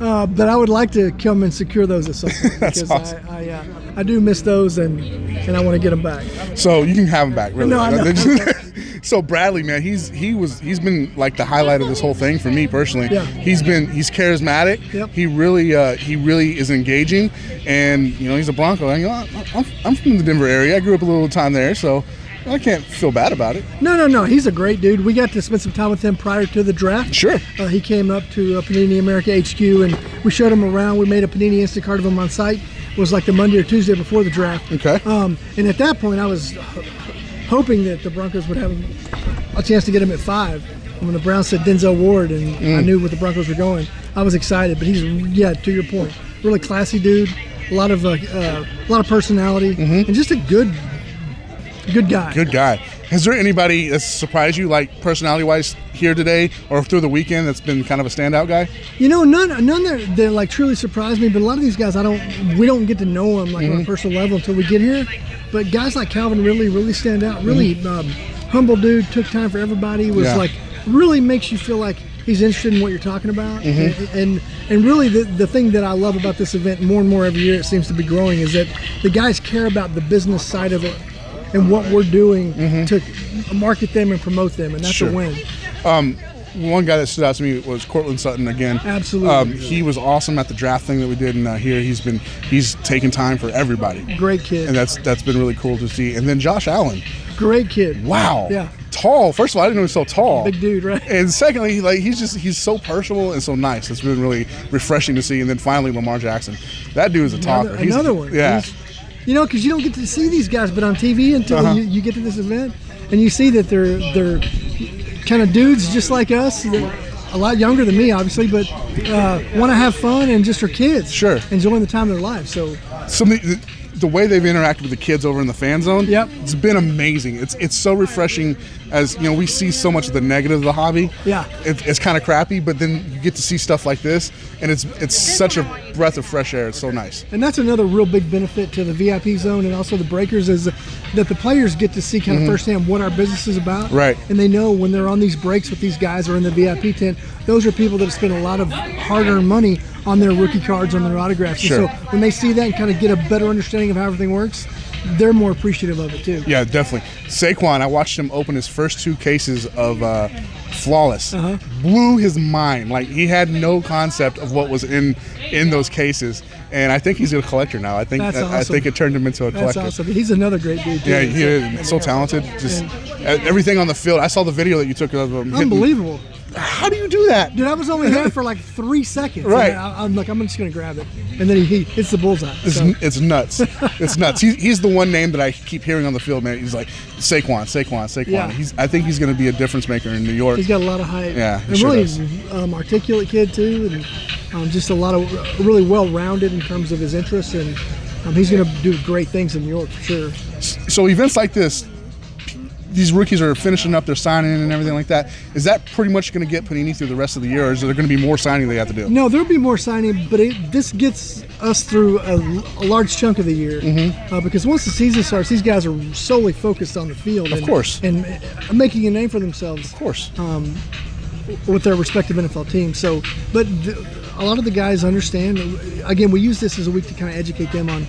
uh, but I would like to come and secure those at some point
That's
because
awesome.
I I, uh, I do miss those and and I want to get them back.
So you can have them back, really.
No, I know.
so Bradley, man, he's he was he's been like the highlight of this whole thing for me personally.
Yeah.
He's been he's charismatic.
Yep.
He really uh, he really is engaging, and you know he's a Bronco. You know, I'm, I'm from the Denver area. I grew up a little time there, so I can't feel bad about it.
No, no, no. He's a great dude. We got to spend some time with him prior to the draft.
Sure.
Uh, he came up to uh, Panini America HQ and we showed him around. We made a Panini Instant card of him on site. It was like the Monday or Tuesday before the draft.
Okay.
Um, and at that point, I was h- hoping that the Broncos would have a chance to get him at five. And when the Browns said Denzel Ward, and I
Mm.
knew what the Broncos were going, I was excited. But he's, yeah, to your point, really classy dude. A lot of uh, uh, a lot of personality, and just a good, good guy.
Mm-hmm. Good guy. Has there anybody that's surprised you, like personality wise, here today or through the weekend that's been kind of a standout guy?
You know, none none that, that like truly surprised me. But a lot of these guys, I don't. We don't get to know them like on a
Mhm.
personal level until we get here. But guys like Calvin really, really stand out. Really um, humble dude. Took time for everybody. Was
Yeah.
like really makes you feel like he's interested in what you're talking about.
Mhm.
And, and and really the the thing that I love about this event more and more every year it seems to be growing is that the guys care about the business side of it and what we're doing to market them and promote them, and that's
Mm-hmm. Sure.
a win.
Um, one guy that stood out to me was Courtland Sutton again.
Absolutely.
Um, he was awesome at the draft thing that we did, and uh, here he's been he's taking time for everybody,
Great kid.
and that's that's been really cool to see. And then Josh Allen,
Great kid.
wow,
Yeah.
tall. First of all, I didn't know he was so tall.
Big dude, right?
And secondly, like he's just he's so personable and so nice. It's been really refreshing to see. And then finally, Lamar Jackson, that dude is a talker.
Another,
He's-
another one.
Yeah.
He's- you know, because you don't get to see these guys, but on TV until
Uh-huh.
you, you get to this event, and you see that they're they're kind of dudes just like us. A lot younger than me, obviously, but uh, want to have fun and just are kids.
Sure.
enjoying the time of their life. So
some of the, the way they've interacted with the kids over in the fan zone.
Yep.
it's been amazing. It's it's so refreshing as you know we see so much of the negative of the hobby.
Yeah.
it, it's kind of crappy, but then you get to see stuff like this, and it's it's such a breath of fresh air. It's so nice.
And that's another real big benefit to the VIP zone and also the breakers is that the players get to see kind of
Mhm.
firsthand what our business is about.
Right.
And they know when they're on these breaks with these guys or in the VIP tent, those are people that have spent a lot of hard earned money on their rookie cards, on their autographs.
Sure.
so when they see that and kind of get a better understanding of how everything works, they're more appreciative of it too.
Yeah, definitely. Saquon, I watched him open his first two cases of uh, flawless.
Uh-huh.
Blew his mind. Like he had no concept of what was in in those cases. And I think he's a collector now. I think
That's
I, I think it turned him into a
That's
collector.
awesome. He's another great dude. Too.
Yeah, he is so talented. Just
And-
everything on the field. I saw the video that you took of him. hitting-
Unbelievable.
How do you do that?
Dude, I was only there for like three seconds.
Right.
And I, am like, I'm just going to grab it. And then he, he hits the bullseye.
It's,
So-
it's nuts. it's nuts. He's, he's the one name that I keep hearing on the field, man. He's like Saquon, Saquon, Saquon.
Yeah.
He's. I think he's going to be a difference maker in New York.
He's got a lot of hype.
Yeah,
and
sure
really
does.
um, articulate kid too, and um, just a lot of really well rounded in terms of his interests, and um, he's going to do great things in New York for sure.
So events like this, these rookies are finishing up their signing and everything like that. Is that pretty much going to get Panini through the rest of the year, or is there going to be more signing they have to do?
No, there'll be more signing, but it, this gets us through a, a large chunk of the year.
Mm-hmm.
Uh, because once the season starts, these guys are solely focused on the field.
Of
and,
course.
And uh, making a name for themselves. Of
course.
Um, with their respective NFL teams. So, but the, a lot of the guys understand. Again, we use this as a week to kind of educate them on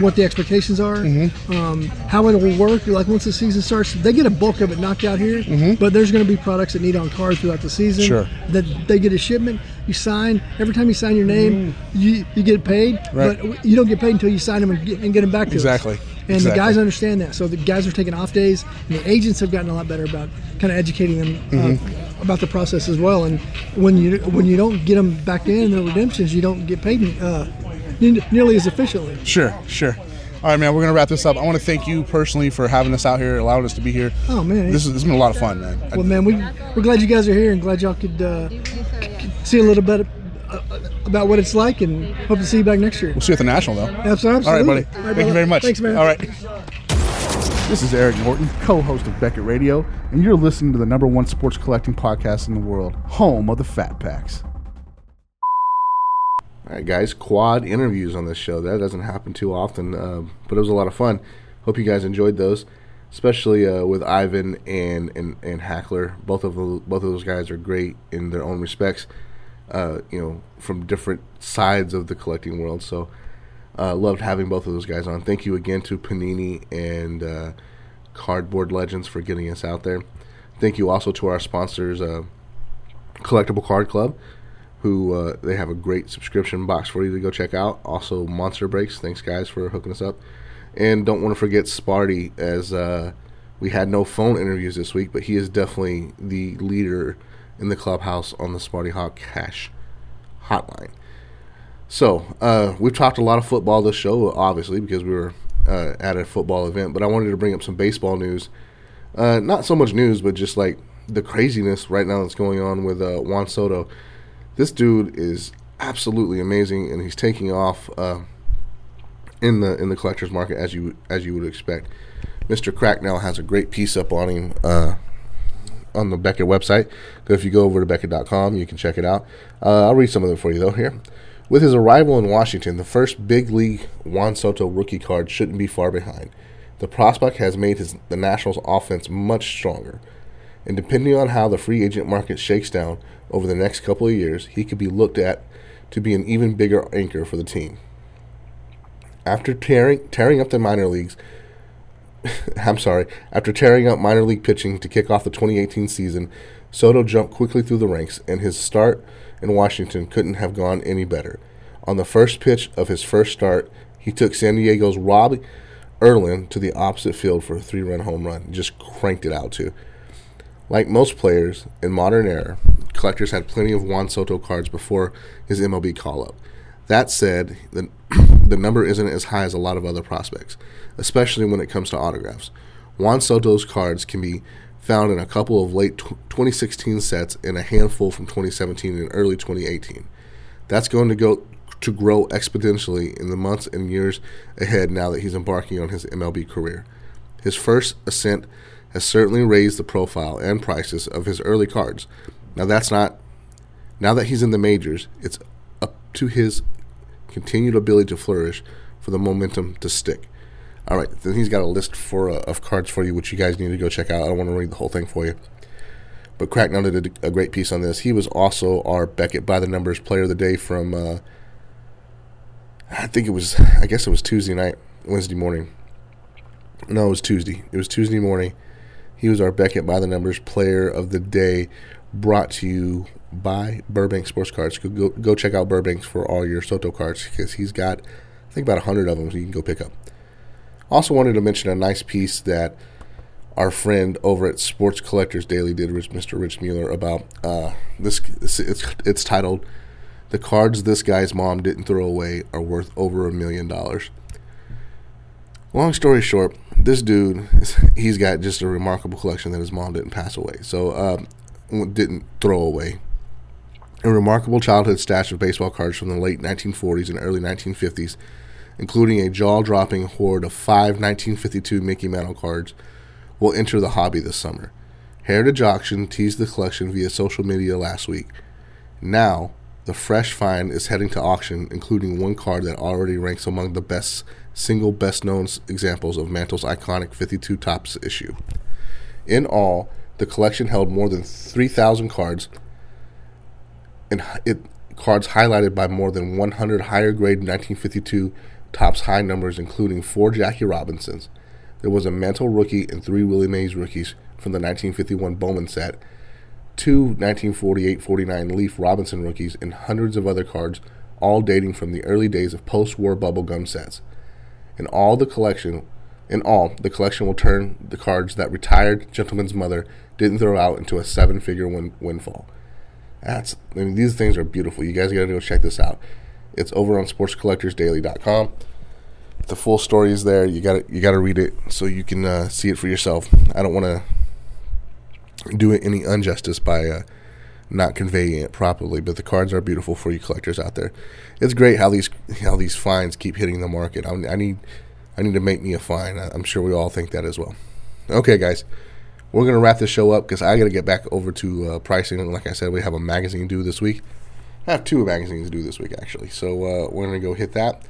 what the expectations are,
Mm-hmm.
um, how it will work. Like once the season starts, they get a bulk of it knocked out here,
Mm-hmm.
but there's going to be products that need on cards throughout the season.
Sure.
That they get a shipment, you sign. Every time you sign your name, you, you get paid,
Mm-hmm. Right.
but you don't get paid until you sign them and get, and get them back to you.
Exactly.
us. And
Exactly.
the guys understand that. So the guys are taking off days, and the agents have gotten a lot better about kind of educating them uh,
Mhm.
about the process as well. And when you when you don't get them back in the redemptions, you don't get paid uh, nearly as efficiently.
Sure, sure. All right, man. We're gonna wrap this up. I want to thank you personally for having us out here, allowing us to be here.
Oh man,
This, is, this has been a lot of fun, man.
well, man, we we're glad you guys are here, and glad y'all could uh, see a little bit uh, about what it's like, and hope to see you back next year.
We'll see you at the national, though.
Absolutely.
All right, buddy.
All right,
Thank
brother.
you very much.
Thanks, man.
All right. This is Eric Norton, co-host of Beckett Radio, and you're listening to the number one sports collecting podcast in the world, home of the Fat Packs.
All right, guys, quad interviews on this show. That doesn't happen too often, uh, but it was a lot of fun. Hope you guys enjoyed those, especially uh, with Ivan and, and, and Hackler. Both of the, both of those guys are great in their own respects. Uh, you know, from different sides of the collecting world. So, uh, loved having both of those guys on. Thank you again to Panini and uh, Cardboard Legends for getting us out there. Thank you also to our sponsors, uh, Collectible Card Club who uh, they have a great subscription box for you to go check out. Also, Monster Breaks. Thanks, guys, for hooking us up. And don't want to forget Sparty, as uh, we had no phone interviews this week, but he is definitely the leader in the clubhouse on the Sparty Hawk Cash hotline. So, uh, we've talked a lot of football this show, obviously, because we were uh, at a football event, but I wanted to bring up some baseball news. Uh, not so much news, but just like the craziness right now that's going on with uh, Juan Soto this dude is absolutely amazing, and he's taking off uh, in the in the collector's market as you as you would expect. Mister Cracknell has a great piece up on him uh, on the Beckett website. If you go over to Beckett.com, you can check it out. Uh, I'll read some of them for you though here. With his arrival in Washington, the first big league Juan Soto rookie card shouldn't be far behind. The prospect has made his the Nationals' offense much stronger, and depending on how the free agent market shakes down over the next couple of years, he could be looked at to be an even bigger anchor for the team. After tearing tearing up the minor leagues, I'm sorry, after tearing up minor league pitching to kick off the 2018 season, Soto jumped quickly through the ranks, and his start in Washington couldn't have gone any better. On the first pitch of his first start, he took San Diego's Rob Erlin to the opposite field for a three-run home run. Just cranked it out too. Like most players in modern era, collectors had plenty of Juan Soto cards before his MLB call-up. That said, the, the number isn't as high as a lot of other prospects, especially when it comes to autographs. Juan Soto's cards can be found in a couple of late tw 2016 sets and a handful from 2017 and early 2018. That's going to go to grow exponentially in the months and years ahead now that he's embarking on his MLB career. His first ascent has certainly raised the profile and prices of his early cards. Now that's not now that he's in the majors, it's up to his continued ability to flourish for the momentum to stick. All right, then he's got a list for uh, of cards for you, which you guys need to go check out. I don't want to read the whole thing for you, but Cracknell did a, a great piece on this. He was also our Beckett by the numbers player of the day from. Uh, I think it was. I guess it was Tuesday night, Wednesday morning. No, it was Tuesday. It was Tuesday morning. He was our Beckett by the Numbers Player of the Day, brought to you by Burbank Sports Cards. Go, go, go check out Burbanks for all your Soto cards because he's got, I think, about 100 of them so you can go pick up. Also, wanted to mention a nice piece that our friend over at Sports Collectors Daily did, Rich Mr. Rich Mueller, about uh, this. It's, it's titled "The Cards This Guy's Mom Didn't Throw Away Are Worth Over a Million Dollars." Long story short, this dude, he's got just a remarkable collection that his mom didn't pass away, so um, didn't throw away. A remarkable childhood stash of baseball cards from the late 1940s and early 1950s, including a jaw-dropping hoard of five 1952 Mickey Mantle cards will enter the hobby this summer. Heritage Auction teased the collection via social media last week. Now, the fresh find is heading to auction, including one card that already ranks among the best single best known examples of Mantle's iconic 52 Topps issue. In all, the collection held more than 3,000 cards, and it cards highlighted by more than 100 higher grade 1952 Topps high numbers, including four Jackie Robinsons, there was a Mantle rookie and three Willie Mays rookies from the 1951 Bowman set, two 1948-49 Leaf Robinson rookies, and hundreds of other cards, all dating from the early days of post-war bubblegum sets. In all the collection, in all, the collection will turn the cards that retired gentleman's mother didn't throw out into a seven-figure win- windfall. That's I mean these things are beautiful. You guys got to go check this out. It's over on sportscollectorsdaily.com the full story is there. You got you got to read it so you can uh, see it for yourself. I don't want to do it any injustice by uh, not conveying it properly, but the cards are beautiful for you collectors out there. It's great how these how these finds keep hitting the market. I, I need I need to make me a find. I'm sure we all think that as well. Okay, guys, we're gonna wrap this show up because I got to get back over to uh, pricing. Like I said, we have a magazine due this week. I have two magazines due this week actually, so uh, we're gonna go hit that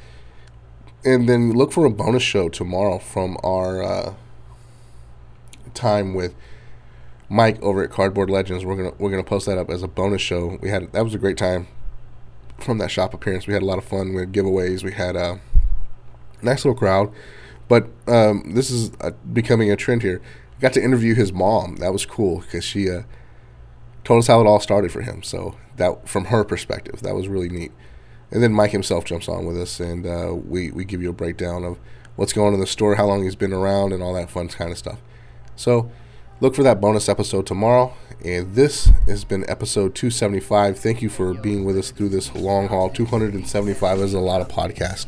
and then look for a bonus show tomorrow from our uh, time with Mike over at Cardboard Legends. We're gonna we're gonna post that up as a bonus show. We had that was a great time from that shop appearance. We had a lot of fun. We had giveaways. We had a nice little crowd. But um, this is uh, becoming a trend here. got to interview his mom. That was cool because she uh, told us how it all started for him. So that from her perspective, that was really neat. And then Mike himself jumps on with us, and uh, we we give you a breakdown of what's going on in the store, how long he's been around, and all that fun kind of stuff. So look for that bonus episode tomorrow. And this has been episode 275. Thank you for being with us through this long haul. 275 is a lot of podcasts.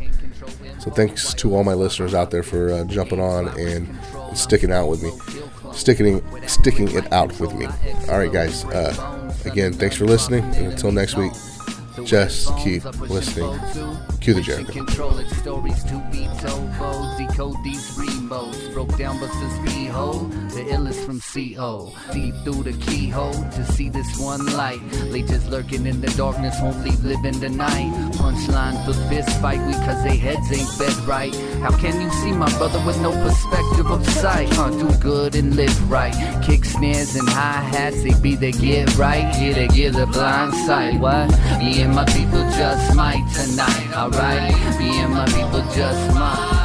So thanks to all my listeners out there for uh, jumping on and sticking out with me, sticking sticking it out with me. All right, guys. Uh, again, thanks for listening, and until next week. Just keep listening. Cue the Jericho. Control it, stories to be told. decode these remotes. Broke down Buster's hole. The illest from CO. Deep through the keyhole to see this one light. just lurking in the darkness, won't leave living the night. Punchline for fist fight because they heads ain't fed right. How can you see my brother with no perspective of sight? Huh, do good and live right. Kick snares and hi hats, they be they get right. Here they get a blind sight. What? Me and my people just might tonight, alright? Me and my people just might.